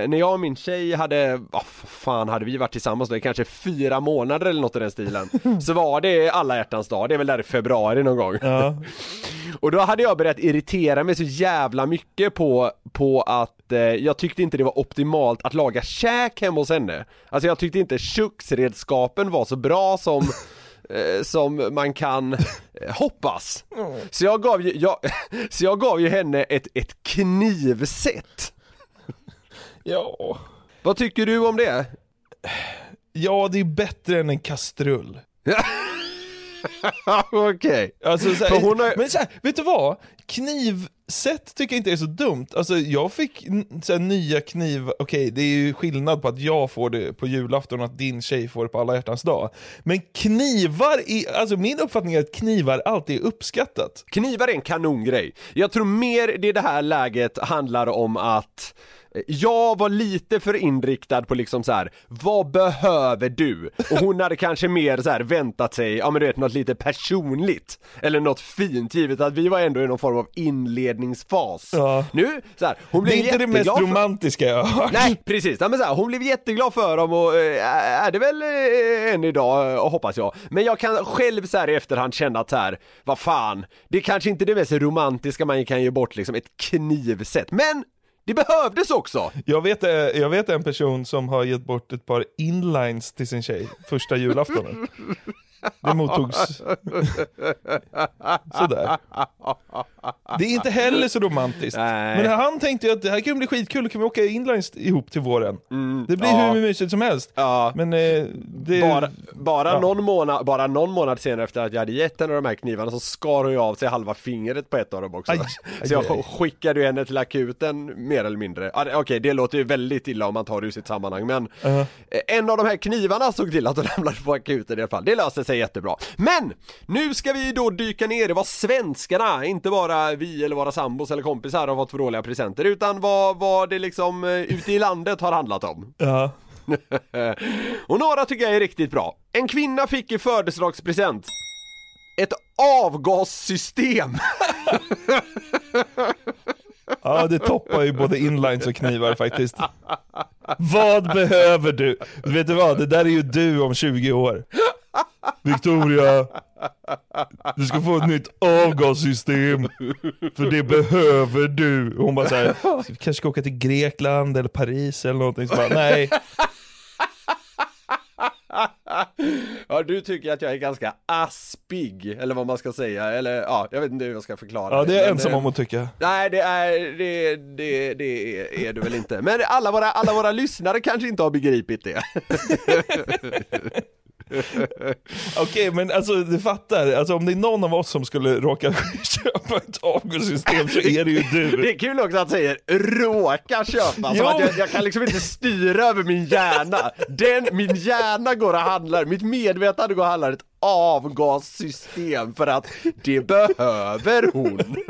Speaker 1: när jag och min tjej hade, vad fan hade vi varit tillsammans då, kanske fyra månader eller något i den stilen. Så var det alla hjärtans dag, det är väl där i februari någon gång.
Speaker 2: Ja.
Speaker 1: och då hade jag börjat irritera mig så jävla mycket på, på att eh, jag tyckte inte det var optimalt att laga käk hemma hos henne. Alltså jag tyckte inte köksredskapen var så bra som eh, som man kan eh, hoppas. Så jag gav ju, jag, så jag gav ju henne ett, ett knivset.
Speaker 2: ja.
Speaker 1: Vad tycker du om det?
Speaker 2: Ja, det är bättre än en kastrull.
Speaker 1: Okej.
Speaker 2: Alltså, så här,
Speaker 1: För hon har-
Speaker 2: Men så här, vet du vad? Sätt tycker jag inte är så dumt. Alltså jag fick så här, nya kniv, okej det är ju skillnad på att jag får det på julafton och att din tjej får det på alla hjärtans dag. Men knivar, är, alltså min uppfattning är att knivar alltid är uppskattat.
Speaker 1: Knivar är en kanongrej. Jag tror mer det i det här läget handlar om att jag var lite för inriktad på liksom så här. vad behöver du? Och hon hade kanske mer så här väntat sig, ja men du vet något lite personligt Eller något fint, givet att vi var ändå i någon form av inledningsfas
Speaker 2: Ja.
Speaker 1: Nu, så här, hon
Speaker 2: Det
Speaker 1: blev
Speaker 2: är inte det mest
Speaker 1: jätteglad för-
Speaker 2: romantiska jag har hört.
Speaker 1: Nej precis, ja, men så här, hon blev jätteglad för dem och äh, är det väl äh, än idag äh, hoppas jag. Men jag kan själv så här i efterhand känna att så här, vad fan, det är kanske inte det mest romantiska man kan ge bort liksom, ett knivset. Men det behövdes också!
Speaker 2: Jag vet, eh, jag vet en person som har gett bort ett par inlines till sin tjej första julaftonen. Det mottogs sådär. Det är inte heller så romantiskt.
Speaker 1: Nej.
Speaker 2: Men han tänkte ju att det här kan bli skitkul, kan vi åka inlines ihop till våren. Det blir
Speaker 1: ja.
Speaker 2: hur mysigt som helst.
Speaker 1: Ja.
Speaker 2: Men eh, det...
Speaker 1: Bara, bara,
Speaker 2: Ja.
Speaker 1: någon månad, bara någon månad senare efter att jag hade gett henne de här knivarna så skar hon ju av sig halva fingret på ett av dem också.
Speaker 2: Aj,
Speaker 1: så jag
Speaker 2: aj, aj.
Speaker 1: skickade ju henne till akuten mer eller mindre. Okej, det låter ju väldigt illa om man tar det ur sitt sammanhang men
Speaker 2: Ja.
Speaker 1: eh, en av de här knivarna såg till att de ramlade på akuten i alla fall. Det löste sig jättebra. Men! Nu ska vi då dyka ner i vad svenskarna, inte bara vi eller våra sambos eller kompisar har fått för dåliga presenter utan vad, vad det liksom eh, ute i landet har handlat om.
Speaker 2: Ja.
Speaker 1: Och några tycker jag är riktigt bra. En kvinna fick i födelsedagspresent ett avgassystem.
Speaker 2: ja, det toppar ju både inlines och knivar faktiskt. Vad behöver du? Vet du vad, det där är ju du om 20 år. Victoria, du ska få ett nytt avgassystem, för det behöver du. Hon bara såhär, vi kanske ska åka till Grekland eller Paris eller någonting. Så bara, nej,
Speaker 1: Ja, du tycker att jag är ganska aspig, eller vad man ska säga, eller ja, jag vet inte hur jag ska förklara
Speaker 2: ja det är jag ensam om att tycka.
Speaker 1: Nej, det är, det, det, det är, är du väl inte. Men alla våra, alla våra lyssnare kanske inte har begripit det.
Speaker 2: Okej, men alltså du fattar, alltså, om det är någon av oss som skulle råka köpa ett avgassystem så är det ju
Speaker 1: Det
Speaker 2: du.
Speaker 1: är kul också att säga råka köpa, som att jag, jag kan liksom inte styra över min hjärna. Den, min hjärna går och handlar, mitt medvetande går och handlar ett avgassystem för att det behöver hon.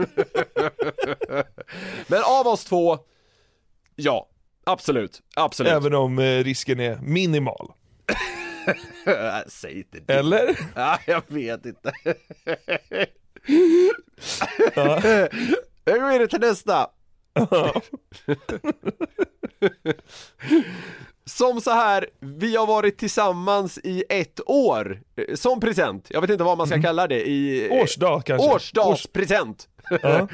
Speaker 1: Men av oss två, ja, absolut, absolut.
Speaker 2: Även om eh, risken är minimal.
Speaker 1: Säg inte det.
Speaker 2: Eller?
Speaker 1: Ja, jag vet inte. Jag går vidare till nästa. som så här, vi har varit tillsammans i ett år, som present. Jag vet inte vad man ska kalla det i...
Speaker 2: Årsdag kanske?
Speaker 1: Årsdagspresent.
Speaker 2: Ja.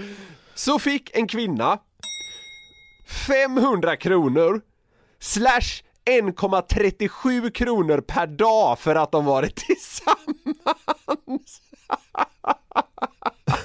Speaker 1: Så fick en kvinna 500 kronor slash 1,37 kronor per dag för att de varit tillsammans.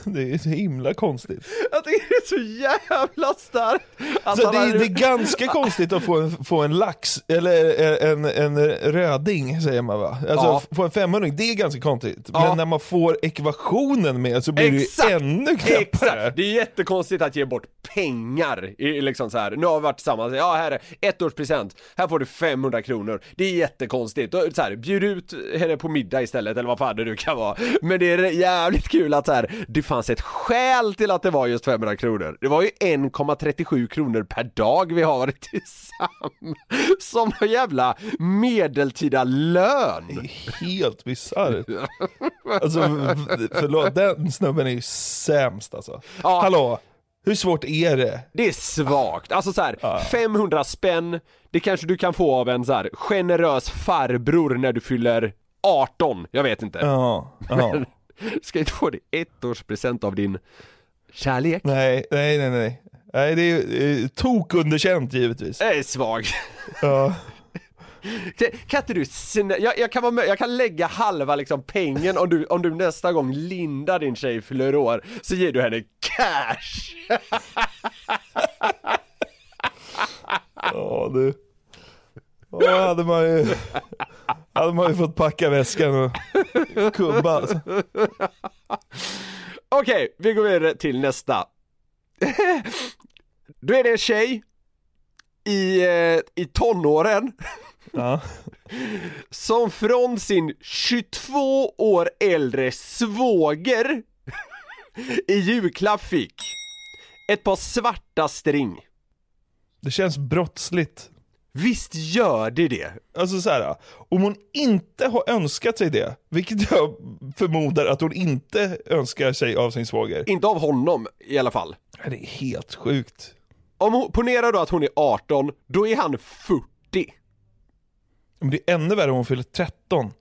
Speaker 2: Det är så himla konstigt.
Speaker 1: Jag tycker det är så jävla starkt. att
Speaker 2: Så
Speaker 1: han
Speaker 2: det, är,
Speaker 1: hade-
Speaker 2: det är ganska konstigt att få en, få en lax, eller en, en röding säger man va? Alltså
Speaker 1: Ja.
Speaker 2: få en 500 det är ganska konstigt.
Speaker 1: Ja.
Speaker 2: Men när man får ekvationen med så blir det
Speaker 1: Exakt,
Speaker 2: ju ännu knäppare.
Speaker 1: Exakt! Det är jättekonstigt att ge bort pengar, liksom så här. nu har vi varit tillsammans, ja här är ett års present, här får du 50000 kronor Det är jättekonstigt, så här, bjud ut henne på middag istället eller vad fan det nu kan vara Men det är jävligt kul att så här, det fanns ett skäl till att det var just 500 kronor Det var ju 1,37 kronor per dag vi har varit tillsammans Som någon jävla medeltida lön
Speaker 2: Helt bisarrt. Alltså förlåt, den snubben är ju sämst alltså.
Speaker 1: Ja.
Speaker 2: Hallå, hur svårt är det?
Speaker 1: Det är svagt, alltså så här, 500 spänn, det kanske du kan få av en så här generös farbror när du fyller 18, jag vet inte.
Speaker 2: Ja, ja.
Speaker 1: Ska inte få det ettårspresent av din kärlek?
Speaker 2: Nej, nej, nej, nej. Nej, det är ju eh, tokunderkänt givetvis.
Speaker 1: Det är svag.
Speaker 2: Ja.
Speaker 1: Kan kan inte du snä- jag, jag, kan vara med, jag kan lägga halva liksom pengen om du, om du nästa gång Linda din tjej fyller år, så ger du henne cash!
Speaker 2: Ja du. Ja, hade man ju, hade man ju fått packa väskan och kubba alltså.
Speaker 1: Okej, vi går vidare till nästa. Då är det en tjej i, eh, i tonåren
Speaker 2: Ja.
Speaker 1: som från sin 22 år äldre svåger i julklapp fick ett par svarta string.
Speaker 2: Det känns brottsligt.
Speaker 1: Visst gör det det?
Speaker 2: Alltså så här, om hon inte har önskat sig det, vilket jag förmodar att hon inte önskar sig av sin svåger.
Speaker 1: Inte av honom i alla fall.
Speaker 2: Det är helt sjukt.
Speaker 1: Om hon, ponera då att hon är 18, då är han 40.
Speaker 2: Men det är ännu värre om hon fyller 13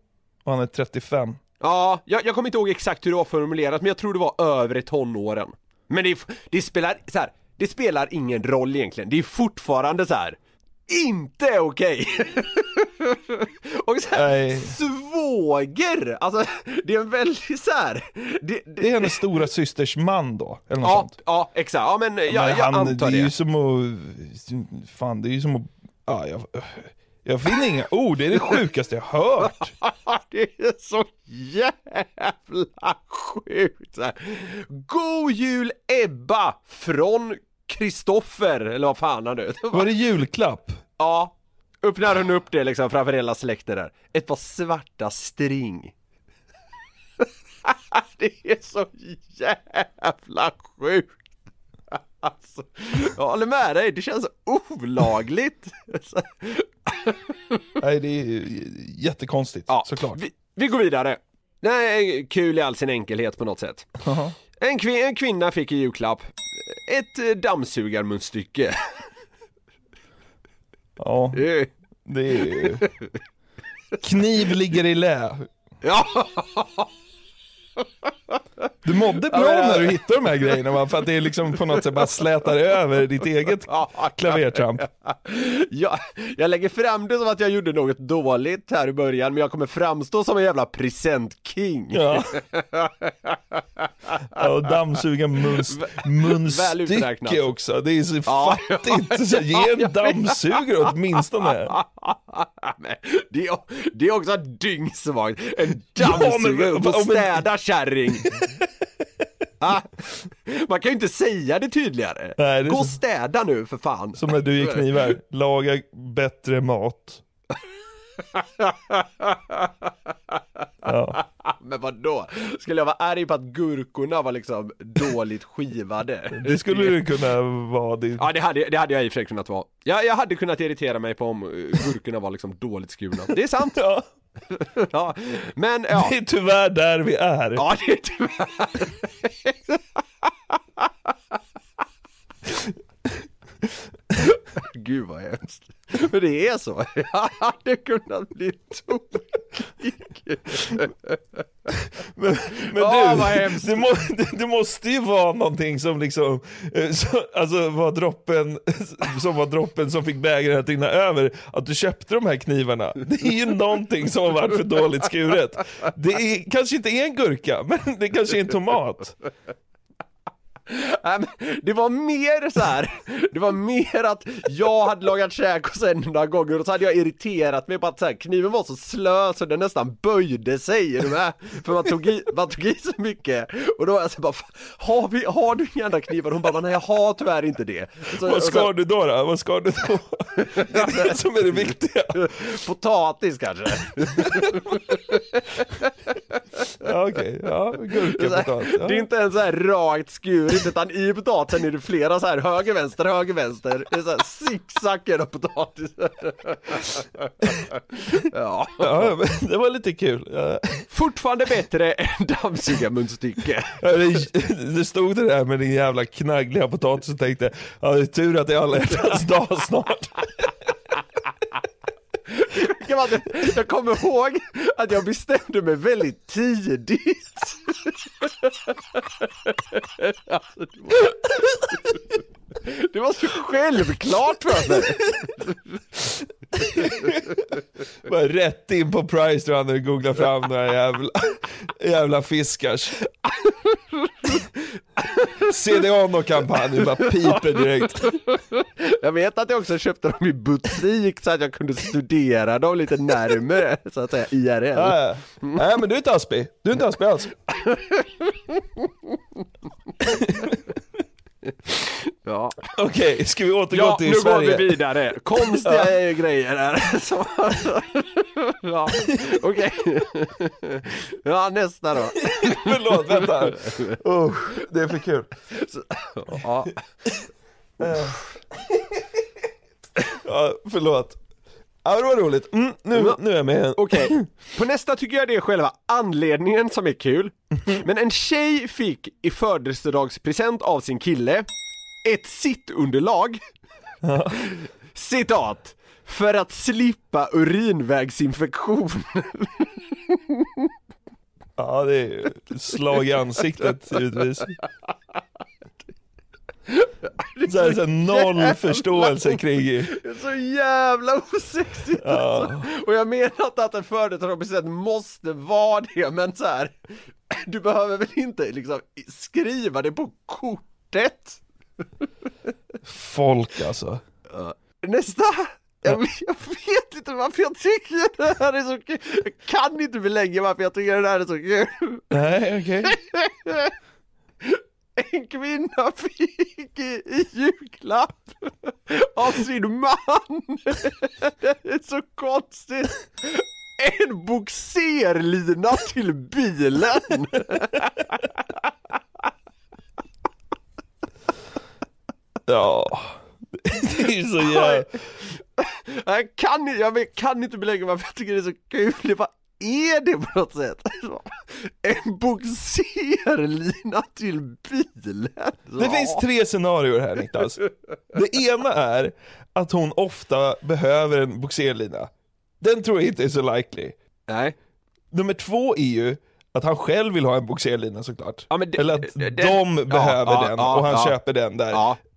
Speaker 2: och han är 35.
Speaker 1: Ja, jag, jag kommer inte ihåg exakt hur det var formulerat, men jag tror det var övre tonåren. Men det, det spelar, så här, det spelar ingen roll egentligen, det är fortfarande så här. Inte okej! och så här, svåger! Alltså, det är en väldigt så här. Det, det,
Speaker 2: Det är hennes stora systers man då, eller något
Speaker 1: ja,
Speaker 2: sånt.
Speaker 1: ja, exakt, ja men jag,
Speaker 2: Men
Speaker 1: jag
Speaker 2: han,
Speaker 1: antar
Speaker 2: det är
Speaker 1: det.
Speaker 2: ju som att, fan det är ju som att, ja, jag, jag finner inga ord, det är det sjukaste jag hört.
Speaker 1: det är så jävla sjukt! God jul Ebba! Från Kristoffer, eller vad fan han nu
Speaker 2: Var det julklapp?
Speaker 1: Ja, öppnar hon upp det liksom framför hela släkten där. Ett par svarta string. det är så jävla sjukt. Alltså, jag håller med dig, det känns olagligt.
Speaker 2: Nej det är jättekonstigt,
Speaker 1: Ja,
Speaker 2: såklart.
Speaker 1: Vi, vi går vidare. Nej, kul i all sin enkelhet på något sätt. En, kvin- en kvinna fick i julklapp ett eh, dammsugarmunstycke.
Speaker 2: Ja, det är ju... Kniv ligger i lä.
Speaker 1: ja,
Speaker 2: Du mådde bra
Speaker 1: men-
Speaker 2: när du hittade de här grejerna va? För att det är liksom på något sätt bara slätar över ditt eget klavertramp.
Speaker 1: ja, jag lägger fram det som att jag gjorde något dåligt här i början, men jag kommer framstå som en jävla presentking.
Speaker 2: Ja. ja och dammsuga muns, munstycke också. Det är så
Speaker 1: Ja.
Speaker 2: fattigt. Så ge en dammsugare åtminstone.
Speaker 1: Men det, är, det är också dyngsvagt. En
Speaker 2: Ja,
Speaker 1: dammsugare
Speaker 2: men-
Speaker 1: upp och
Speaker 2: men-
Speaker 1: städa kärring. Ah, Man kan ju inte säga det tydligare.
Speaker 2: Nej, det
Speaker 1: Gå och städa nu för fan.
Speaker 2: Som när du gick knivar. Laga bättre mat. Ja.
Speaker 1: Men vad då? Skulle jag vara arg på att gurkorna var liksom dåligt skivade?
Speaker 2: Det skulle du kunna vara. Det,
Speaker 1: Ja det hade, det hade jag i och för sig kunnat vara. Jag, jag hade kunnat irritera mig på om eh, gurkorna var liksom dåligt skurna. Det är sant.
Speaker 2: ja,
Speaker 1: Ja. Men ja.
Speaker 2: det är tyvärr där vi är.
Speaker 1: Ja det är tyvärr. Gud vad hemskt. Men det är så, jag hade kunnat bli tokig.
Speaker 2: Men, men
Speaker 1: Ja,
Speaker 2: du, det, må, det, det måste ju vara någonting som liksom, eh, så, alltså var droppen, som var droppen som fick bägaren att rinna över, att du köpte de här knivarna. Det är ju någonting som har varit för dåligt skuret. Det är, kanske inte är en gurka, men det kanske är en tomat.
Speaker 1: Det var mer så här. det var mer att jag hade lagat käk och sen några gånger och så hade jag irriterat mig på att så här, kniven var så slö så den nästan böjde sig, är du med? För man tog, i, man tog i så mycket och då var jag så bara, "Fan, har, vi, har du inga andra knivar? Hon bara, nej jag har tyvärr inte det. Så,
Speaker 2: Vad ska
Speaker 1: så,
Speaker 2: du då? då? Vad ska du då? Det är det som är det viktiga.
Speaker 1: potatis kanske?
Speaker 2: Ja, okej, ja, gurka, potatis. Ja.
Speaker 1: Det är inte en så här rakt skurit utan i potatisen är det flera så här höger, vänster, höger, vänster. Det är så här zigzag genom potatisen. ja.
Speaker 2: Ja, det var lite kul. Ja.
Speaker 1: Fortfarande bättre än dammsugarmunstycke.
Speaker 2: Det stod det där med din jävla knaggliga potatis och tänkte, ja det är tur att det är alla hjärtans dag snart.
Speaker 1: Kan man- Jag kommer ihåg att jag bestämde mig väldigt tidigt. Alltså, det, var... det var så självklart för mig.
Speaker 2: Bara rätt in på Price Runner och googla fram några jävla, jävla fiskars. CDON-kampanjen bara piper direkt.
Speaker 1: Jag vet att jag också köpte dem i butik så att jag kunde studera dem lite närmare, så att säga, IRL.
Speaker 2: Ja, ja. Nej men du är inte aspig, du är inte aspig alls.
Speaker 1: Ja,
Speaker 2: Okej, ska vi återgå
Speaker 1: ja
Speaker 2: till
Speaker 1: nu går
Speaker 2: Sverige?
Speaker 1: vi vidare. Konstiga grejer här. Så... Ja, okej. Ja, nästa då.
Speaker 2: Förlåt, vänta. Oh, det är för kul.
Speaker 1: Ja.
Speaker 2: Ja, förlåt. Ja, det var roligt. Mm, nu, nu är jag med.
Speaker 1: Okej, på nästa tycker jag det är själva anledningen som är kul. Men en tjej fick i födelsedagspresent av sin kille ett sittunderlag. Citat. För att slippa urinvägsinfektion.
Speaker 2: Ja, det är slag i ansiktet givetvis. Så här, så här, noll förståelse kring
Speaker 1: så jävla osexigt alltså. Och jag menar inte att en födelsedagspresent måste vara det, men så här. Du behöver väl inte liksom skriva det på kortet?
Speaker 2: Folk alltså.
Speaker 1: Nästa! Jag, vet- jag vet inte varför jag tycker det här är så kul. Jag kan inte belägga varför jag tycker det här är så kul.
Speaker 2: Nej, okej.
Speaker 1: En kvinna fick i, i julklapp av sin man. Det är så konstigt. En boxerlina till bilen.
Speaker 2: Ja. Det är så jävla...
Speaker 1: Jag kan, jag kan inte belägga varför jag tycker det är så kul. Det bara är det på något sätt. En boxerlina till bilen.
Speaker 2: Det finns tre scenarier här Niklas. Det ena är att hon ofta behöver en boxerlina. Den tror jag inte är så likely.
Speaker 1: Nej.
Speaker 2: Nummer två är ju att han själv vill ha en boxerlina såklart.
Speaker 1: Ja, det-
Speaker 2: Eller att
Speaker 1: det-
Speaker 2: de behöver
Speaker 1: ja,
Speaker 2: den
Speaker 1: ja,
Speaker 2: och han köper den där.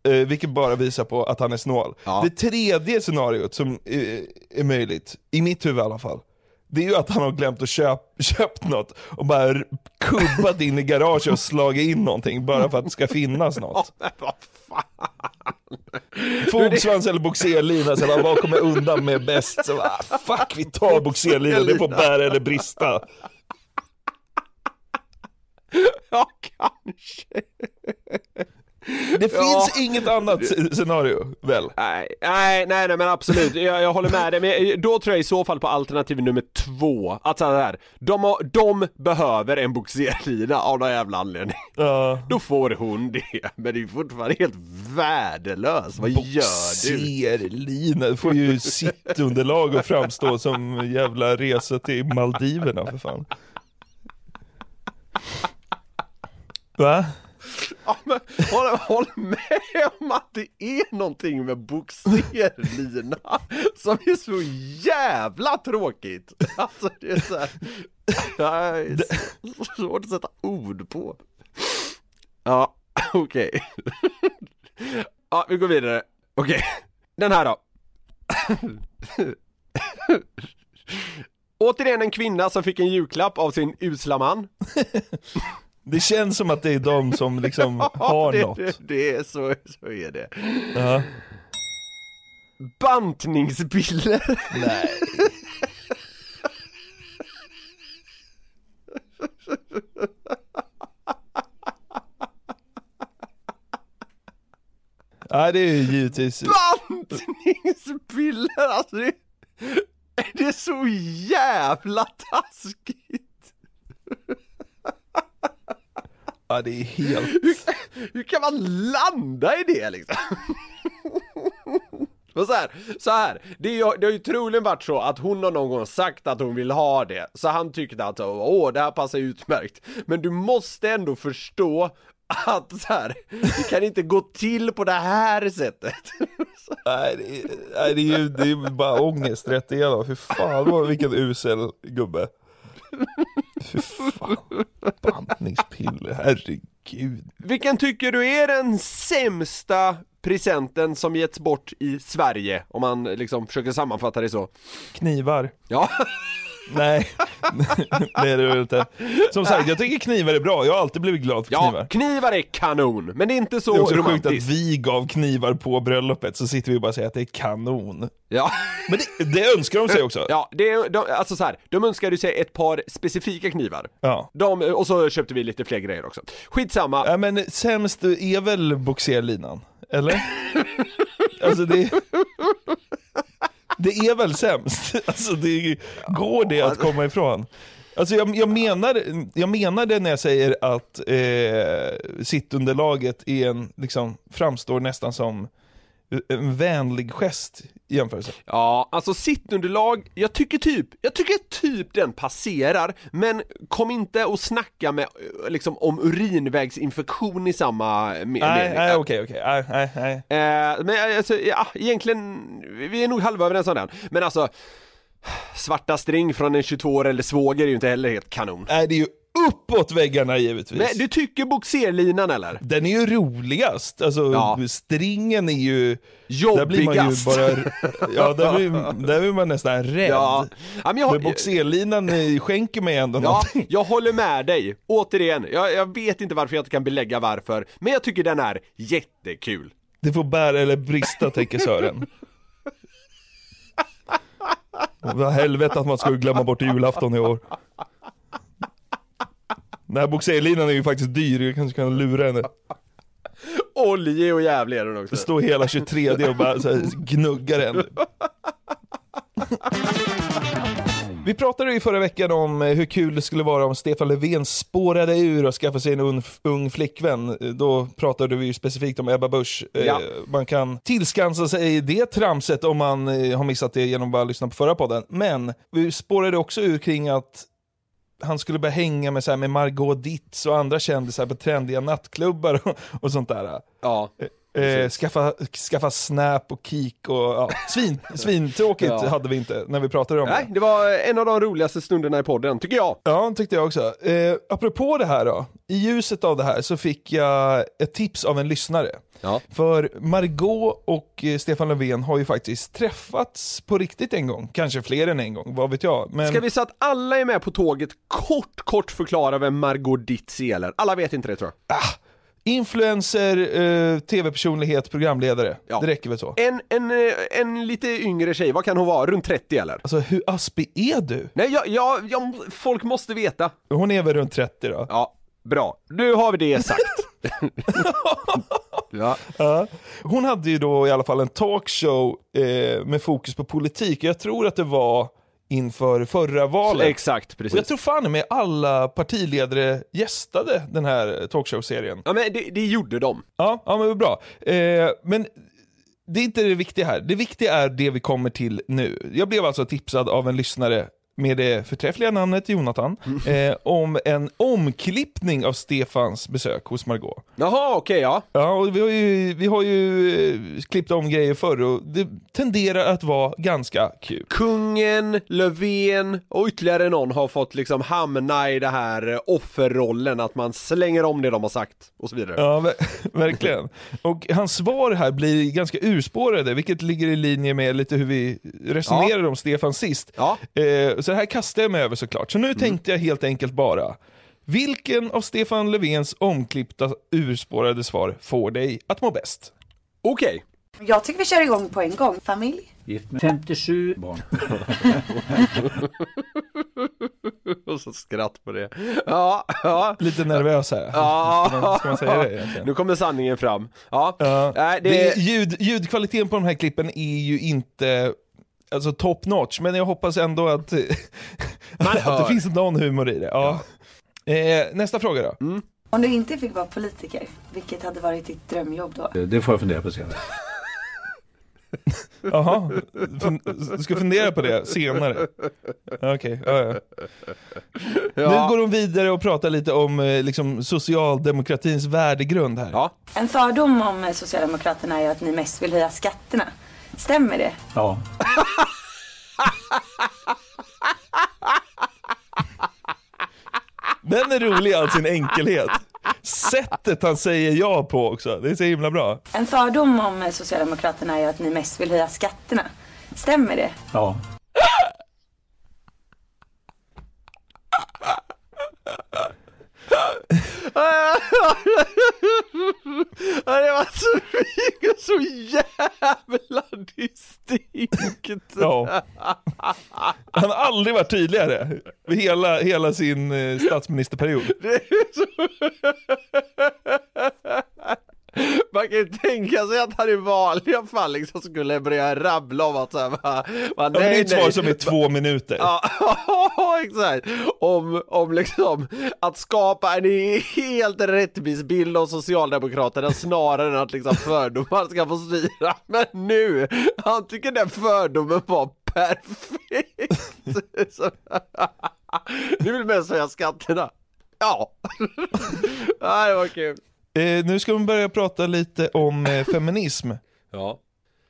Speaker 2: Eh, vilket bara visar på att han är snål.
Speaker 1: Ja.
Speaker 2: Det tredje scenariot som eh, är möjligt, i mitt huvud i alla fall, det är ju att han har glömt att köp, köpt något och bara kubbat in i garaget och slagit in någonting bara för att det ska finnas något. Fogsvans eller boxerlina, så bara, vad kommer undan med bäst? Så bara, fuck vi tar boxerlina, det får bära eller brista.
Speaker 1: Ja, kanske.
Speaker 2: Det finns inget annat sc- scenario, väl?
Speaker 1: Nej, nej, nej, nej men absolut, jag, jag håller med dig, men då tror jag i så fall på alternativ nummer två, att så här, de, har, de behöver en boxerlina av någon jävla anledning.
Speaker 2: Ja.
Speaker 1: Då får hon det, men det är fortfarande helt värdelöst, vad gör du?
Speaker 2: Boxerlina, det får ju sittunderlag att framstå som jävla resa till Maldiverna för fan. Va?
Speaker 1: Ja, men håll, håll med om att det är någonting med bogserlina, som är så jävla tråkigt. Alltså det är så här, nej, svårt att sätta ord på. Ja, okej. Ja, vi går vidare. Okej, den här då. Återigen en kvinna som fick en julklapp av sin usla man.
Speaker 2: Det känns som att det är de som liksom har
Speaker 1: det,
Speaker 2: något.
Speaker 1: Det, det är så, så är det.
Speaker 2: Ja.
Speaker 1: Bantningspiller.
Speaker 2: Nej. Nej det är ju givetvis,
Speaker 1: Bantningspiller, alltså det, det är så jävla taskigt.
Speaker 2: ja det är helt,
Speaker 1: Hur kan man landa i det liksom? Och så här, så här, det, är ju, det har ju troligen varit så att hon har någon gång sagt att hon vill ha det, så han tyckte att åh, det här passar utmärkt. Men du måste ändå förstå att så här, det kan inte gå till på det här sättet.
Speaker 2: nej, det är, nej det är ju det är bara ångest rätt igenom. Fy fan vilken usel gubbe. Fy fan. Bantningspiller, herregud.
Speaker 1: Vilken tycker du är den sämsta presenten som getts bort i Sverige? Om man liksom försöker sammanfatta det så.
Speaker 2: Knivar.
Speaker 1: Ja,
Speaker 2: Nej, det är väl inte. Som sagt, jag tycker knivar är bra. Jag har alltid blivit glad för
Speaker 1: ja
Speaker 2: knivar.
Speaker 1: knivar är kanon, men det är inte så
Speaker 2: Det är också sjukt att
Speaker 1: romantiskt.
Speaker 2: vi gav knivar på bröllopet, så sitter vi och bara säger att det är kanon.
Speaker 1: Ja.
Speaker 2: Men det, det önskar de sig också.
Speaker 1: Ja, det de, alltså så här, de önskade sig ett par specifika knivar.
Speaker 2: Ja.
Speaker 1: De, och så köpte vi lite fler grejer också. Skitsamma.
Speaker 2: Ja men sämst är väl boxerlinan, eller? alltså det... Det är väl sämst? Alltså det, går det att komma ifrån? Alltså jag, jag, menar, jag menar det när jag säger att eh, sittunderlaget är en, liksom, framstår nästan som en vänlig gest i jämförelse.
Speaker 1: Ja, alltså sittunderlag, jag tycker typ, jag tycker typ den passerar, men kom inte och snacka med, eh, liksom om urinvägsinfektion i samma
Speaker 2: Nej,
Speaker 1: mening.
Speaker 2: nej okej, okej, nej, nej, nej.
Speaker 1: Eh, men alltså, ja, egentligen, vi är nog halva överens om den. Men alltså, svarta string från en 22 år eller svåger är ju inte heller helt kanon.
Speaker 2: Nej, det är ju uppåt väggarna givetvis.
Speaker 1: Men du tycker boxerlinan eller?
Speaker 2: Den är ju roligast, alltså
Speaker 1: Ja.
Speaker 2: stringen är ju... Där blir man ju
Speaker 1: Jobbigast.
Speaker 2: bara... Ja, där blir, där blir man nästan rädd.
Speaker 1: Ja, ja men jag,
Speaker 2: Men boxerlinan skänker mig ändå
Speaker 1: Ja,
Speaker 2: någonting.
Speaker 1: jag håller med dig. Återigen, jag, jag vet inte varför jag inte kan belägga varför, men jag tycker den är jättekul.
Speaker 2: Det får bära eller brista, tänker Sören. Vad helvete att man skulle glömma bort julafton i år. Den här boxerlinan är ju faktiskt dyr, jag kanske kan lura henne.
Speaker 1: Oljig och jävlig är den också.
Speaker 2: står hela 23 och bara så här, gnuggar en. Vi pratade ju förra veckan om eh, hur kul det skulle vara om Stefan Löfven spårade ur och skaffade sig en ung, ung flickvän. Då pratade vi ju specifikt om Ebba Busch. Eh,
Speaker 1: Ja.
Speaker 2: Man kan tillskansa sig det tramset om man eh, har missat det genom att bara lyssna på förra podden. Men vi spårade också ur kring att han skulle börja hänga med, så här, med Margot Ditz och andra kändisar på trendiga nattklubbar och, och sånt där.
Speaker 1: Ja,
Speaker 2: Eh, skaffa, skaffa Snap och Kik och ja, svin, svintråkigt
Speaker 1: Ja.
Speaker 2: hade vi inte när vi pratade om
Speaker 1: nej,
Speaker 2: det.
Speaker 1: det var en av de roligaste stunderna i podden, tycker jag.
Speaker 2: Ja, tyckte jag också. Eh, apropå det här då, i ljuset av det här så fick jag ett tips av en lyssnare.
Speaker 1: Ja.
Speaker 2: För Margot och eh, Stefan Löfven har ju faktiskt träffats på riktigt en gång, kanske fler än en gång, vad vet jag. Men...
Speaker 1: Ska vi så att alla är med på tåget kort, kort förklara vem Margot Ditz är eller? Alla vet inte det tror jag.
Speaker 2: Influencer, eh, tv-personlighet, programledare.
Speaker 1: Ja.
Speaker 2: Det räcker väl så.
Speaker 1: En, en, eh, en lite yngre tjej, vad kan hon vara? Runt 30 eller?
Speaker 2: Alltså hur aspig är du?
Speaker 1: Nej, jag, jag, jag, folk måste veta.
Speaker 2: Hon är väl runt 30 då?
Speaker 1: Ja, bra. Nu har vi det sagt. ja.
Speaker 2: Ja. Hon hade ju då i alla fall en talkshow eh, med fokus på politik. Jag tror att det var inför förra valet.
Speaker 1: Exakt,
Speaker 2: Och
Speaker 1: precis.
Speaker 2: jag tror fan med alla partiledare gästade den här talkshow-serien.
Speaker 1: Ja men det, det gjorde de.
Speaker 2: Ja, ja men bra. Eh, men det är inte det viktiga här. Det viktiga är det vi kommer till nu. Jag blev alltså tipsad av en lyssnare med det förträffliga namnet Jonathan,
Speaker 1: Mm.
Speaker 2: eh, om en omklippning av Stefans besök hos Margot.
Speaker 1: Jaha, okej ja.
Speaker 2: Ja, och vi har ju, vi har ju eh, klippt om grejer förr och det tenderar att vara ganska kul.
Speaker 1: Kungen, Löfven och ytterligare någon har fått liksom hamna i det här eh, offerrollen, att man slänger om det de har sagt och så vidare.
Speaker 2: Ja, ver- verkligen. Och hans svar här blir ganska urspårade, vilket ligger i linje med lite hur vi resonerade om Stefan sist.
Speaker 1: Ja.
Speaker 2: Eh, så här kastar jag mig över såklart. Så nu tänkte jag helt enkelt bara, vilken av Stefan Löfvens omklippta urspårade svar får dig att må bäst?
Speaker 1: Okej.
Speaker 7: Jag tycker vi kör igång på en gång. Familj?
Speaker 8: Gift med 57 barn.
Speaker 1: Och så skratt på det. Ja, ja.
Speaker 2: Lite nervös här.
Speaker 1: Ja,
Speaker 2: Ska man- säga det egentligen?
Speaker 1: Nu kommer sanningen fram. Ja,
Speaker 2: Ja.
Speaker 1: Nej, det...
Speaker 2: Det, ljud, ljudkvaliteten på de här klippen är ju inte alltså, top notch, men jag hoppas ändå att, att det finns någon humor i det. Ja. Eh, nästa fråga då.
Speaker 1: Mm.
Speaker 7: Om du inte fick vara politiker, vilket hade varit ditt drömjobb då?
Speaker 8: Det får jag fundera på senare.
Speaker 2: Jaha, du ska fundera på det senare. Okej, ja, ja.
Speaker 1: Ja.
Speaker 2: Nu går de vidare och pratar lite om eh, liksom, socialdemokratins värdegrund här.
Speaker 1: Ja.
Speaker 7: En fördom om eh, Socialdemokraterna är att ni mest vill höja skatterna. Stämmer det?
Speaker 8: Ja,
Speaker 2: Den är rolig i all sin enkelhet. Sättet han säger ja på också, det är så himla bra.
Speaker 7: En fördom om Socialdemokraterna är att ni mest vill höja skatterna. Stämmer det?
Speaker 8: ja.
Speaker 1: det var så, så jävla distinkt.
Speaker 2: Ja. Han har aldrig varit tydligare hela, hela sin eh, statsministerperiod.
Speaker 1: Det är så... Man kan ju tänka sig att han i vanliga fall liksom skulle börja rabbla om att såhär, va, va,
Speaker 2: Ja, men det är ett svar som är två minuter.
Speaker 1: Ja, exakt. Om, om liksom att skapa en helt rättvis bild av Socialdemokraterna snarare än att liksom fördomar ska få styra. Men nu, han tycker den fördomen var perfekt. Nu vill mest höja skatterna. Ja. ja, det var kul.
Speaker 2: Eh, nu ska vi börja prata lite om eh, feminism.
Speaker 1: Ja.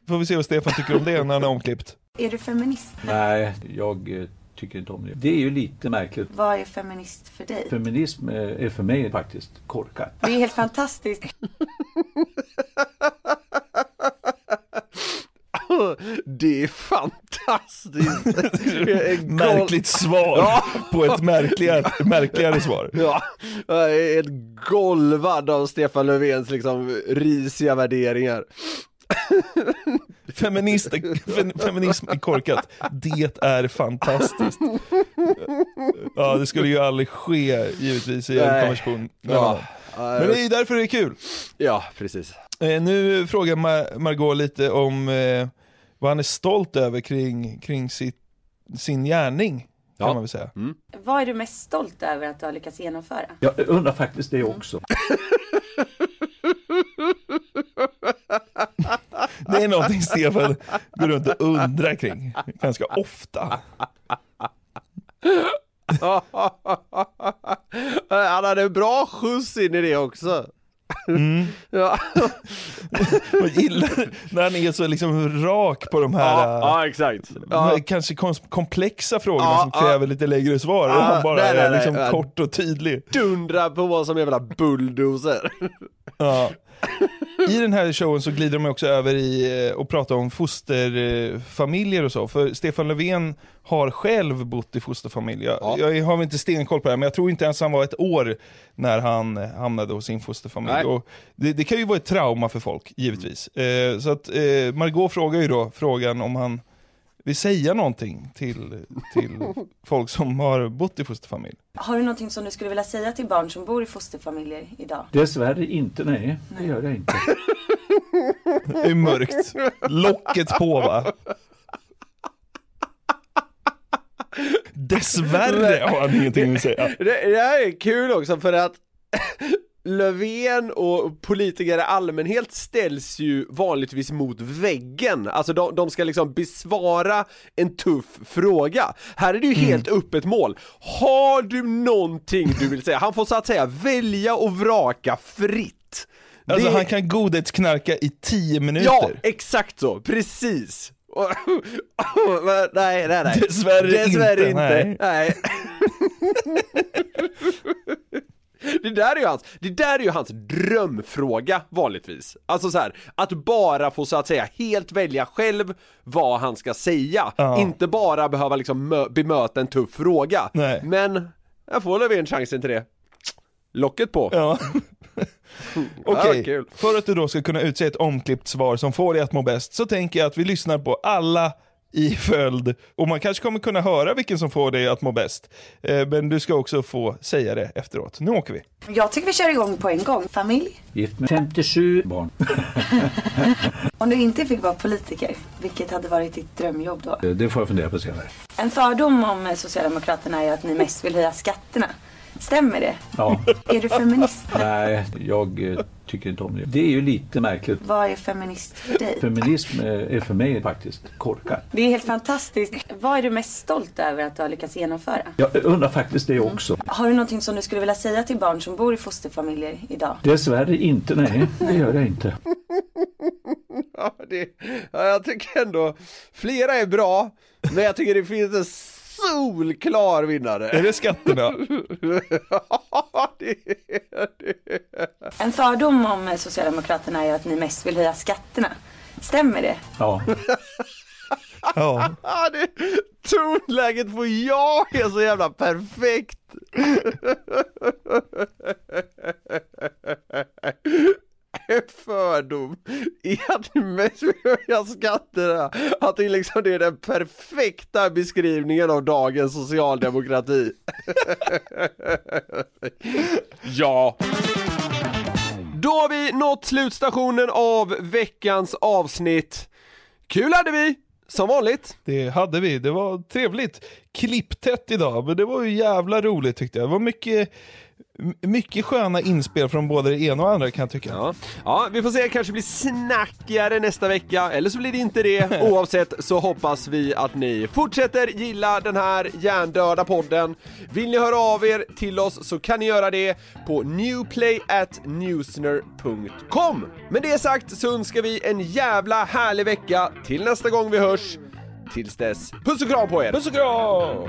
Speaker 2: Får vi se vad Stefan tycker om det när han är omklippt.
Speaker 7: Är du feminist?
Speaker 8: Nej, jag eh, tycker inte om det. Det är ju lite märkligt.
Speaker 7: Vad är feminist för dig?
Speaker 8: Feminism eh, är för mig faktiskt korkat.
Speaker 7: Det är helt fantastiskt.
Speaker 1: Det är fantastiskt.
Speaker 2: Märkligt svar
Speaker 1: Ja.
Speaker 2: på ett märkligare, märkligare svar.
Speaker 1: Ja, helt golvad av Stefan Löfvens liksom risiga värderingar.
Speaker 2: Feminist, fe, feminism är korkat. Det är fantastiskt. Ja, det skulle ju aldrig ske givetvis i en konversation. dem. Men det är ju därför det är kul.
Speaker 1: Ja, precis.
Speaker 2: Eh, nu frågar Mar- Margot lite om eh, vad han är stolt över kring, kring sitt, sin gärning, kan
Speaker 1: Ja.
Speaker 2: man väl säga.
Speaker 7: Vad är du mest stolt över att du har lyckats genomföra?
Speaker 8: Jag undrar faktiskt det också.
Speaker 2: Det är någonting Stefan går runt och undrar kring, ganska ofta.
Speaker 1: Han hade en bra skjuts in i det också.
Speaker 2: Mm.
Speaker 1: Ja,
Speaker 2: Jag gillar när han är så liksom rak på de här
Speaker 1: ja, ja exakt. Ja.
Speaker 2: kanske kom- komplexa frågorna
Speaker 1: Ja,
Speaker 2: som
Speaker 1: ja.
Speaker 2: kräver lite längre svar. och
Speaker 1: Ja,
Speaker 2: han bara
Speaker 1: nej, nej,
Speaker 2: är liksom
Speaker 1: nej.
Speaker 2: kort och tydlig.
Speaker 1: Dundra på vad som jävla bulldozer.
Speaker 2: Ja. I den här showen så glider de också över i eh, och pratar om fosterfamiljer och så. För Stefan Löfven har själv bott i fosterfamilj. Jag,
Speaker 1: Ja.
Speaker 2: jag har inte stenkoll på det här, men jag tror inte ens han var ett år när han eh, hamnade hos sin fosterfamilj. Det, det kan ju vara ett trauma för folk, givetvis. Eh, så att eh, Margot frågar ju då frågan om han vill säga någonting till, till folk som har bott i fosterfamilj.
Speaker 7: Har du någonting som du skulle vilja säga till barn som bor i fosterfamiljer idag?
Speaker 8: Dessvärre inte, nej. Det gör jag inte.
Speaker 2: Det är mörkt. Locket på va? Dessvärre har han ingenting att säga.
Speaker 1: Det, det här är kul också för att Löfven och politiker i allmänhet ställs ju vanligtvis mot väggen, alltså de, de ska liksom besvara en tuff fråga. Här är det ju helt öppet mål. Har du någonting du vill säga? Han får så att säga välja och vraka fritt.
Speaker 2: Alltså
Speaker 1: Det-
Speaker 2: han kan godhetsknarka i tio minuter.
Speaker 1: Ja, exakt så, precis! Nej, nej, nej.
Speaker 2: Dessvärre
Speaker 1: Dessvärre
Speaker 2: inte,
Speaker 1: inte. Nej. Det där är ju hans, det där är ju hans drömfråga vanligtvis. Alltså så här, att bara få så att säga helt välja själv vad han ska säga.
Speaker 2: Ja.
Speaker 1: Inte bara behöva liksom mö- bemöta en tuff fråga.
Speaker 2: Nej.
Speaker 1: Men jag får Löfven chansen till det. Locket på.
Speaker 2: Ja. Okej,
Speaker 1: kul.
Speaker 2: för att du då ska kunna utse ett omklippt svar som får dig att må bäst så tänker jag att vi lyssnar på alla i följd och man kanske kommer kunna höra vilken som får dig att må bäst. Eh, Men du ska också få säga det efteråt. Nu åker vi.
Speaker 7: Jag tycker vi kör igång på en gång. Familj?
Speaker 8: Gift med 57 barn.
Speaker 7: Om du inte fick vara politiker, vilket hade varit ditt drömjobb då?
Speaker 8: Det får jag fundera på senare.
Speaker 7: En fördom om eh, Socialdemokraterna är att ni mest vill höja skatterna. Stämmer det?
Speaker 8: Ja,
Speaker 7: Är du feminist?
Speaker 8: nej, jag eh, tycker inte om det. Det är ju lite märkligt.
Speaker 7: Vad är feminist för dig?
Speaker 8: Feminism eh, är för mig faktiskt korkat.
Speaker 7: Det är helt fantastiskt. Vad är du mest stolt över att du har lyckats genomföra?
Speaker 8: Jag undrar faktiskt det också.
Speaker 7: Har du någonting som du skulle vilja säga till barn som bor i fosterfamiljer idag?
Speaker 8: Dessvärre inte, nej. Det gör jag inte.
Speaker 1: Ja, det, ja, jag tycker ändå, flera är bra, men jag tycker det finns en solklar vinnare.
Speaker 2: Är det skatterna?
Speaker 1: Ja, det är det.
Speaker 7: En fördom om Socialdemokraterna är att ni mest vill höja skatterna. Stämmer det?
Speaker 8: Ja,
Speaker 2: Ja.
Speaker 1: Det, tonläget på ja är så jävla perfekt. En fördom är att ni mest höja skatterna. Att det liksom det är den perfekta beskrivningen av dagens socialdemokrati. ja. Då har vi nått slutstationen av veckans avsnitt. Kul hade vi! Som vanligt.
Speaker 2: Det hade vi, det var trevligt. Klipptätt idag, men det var ju jävla roligt tyckte jag. Det var mycket, mycket sköna inspel från både det ena och andra kan jag tycka.
Speaker 1: Ja. ja, vi får se, kanske blir snackigare nästa vecka, eller så blir det inte det. Oavsett så hoppas vi att ni fortsätter gilla den här hjärndöda podden. Vill ni höra av er till oss så kan ni göra det på newplayatnewsner.com. Med det sagt så önskar vi en jävla härlig vecka till nästa gång vi hörs. Tills dess, puss och kram på er!
Speaker 2: Puss och kram!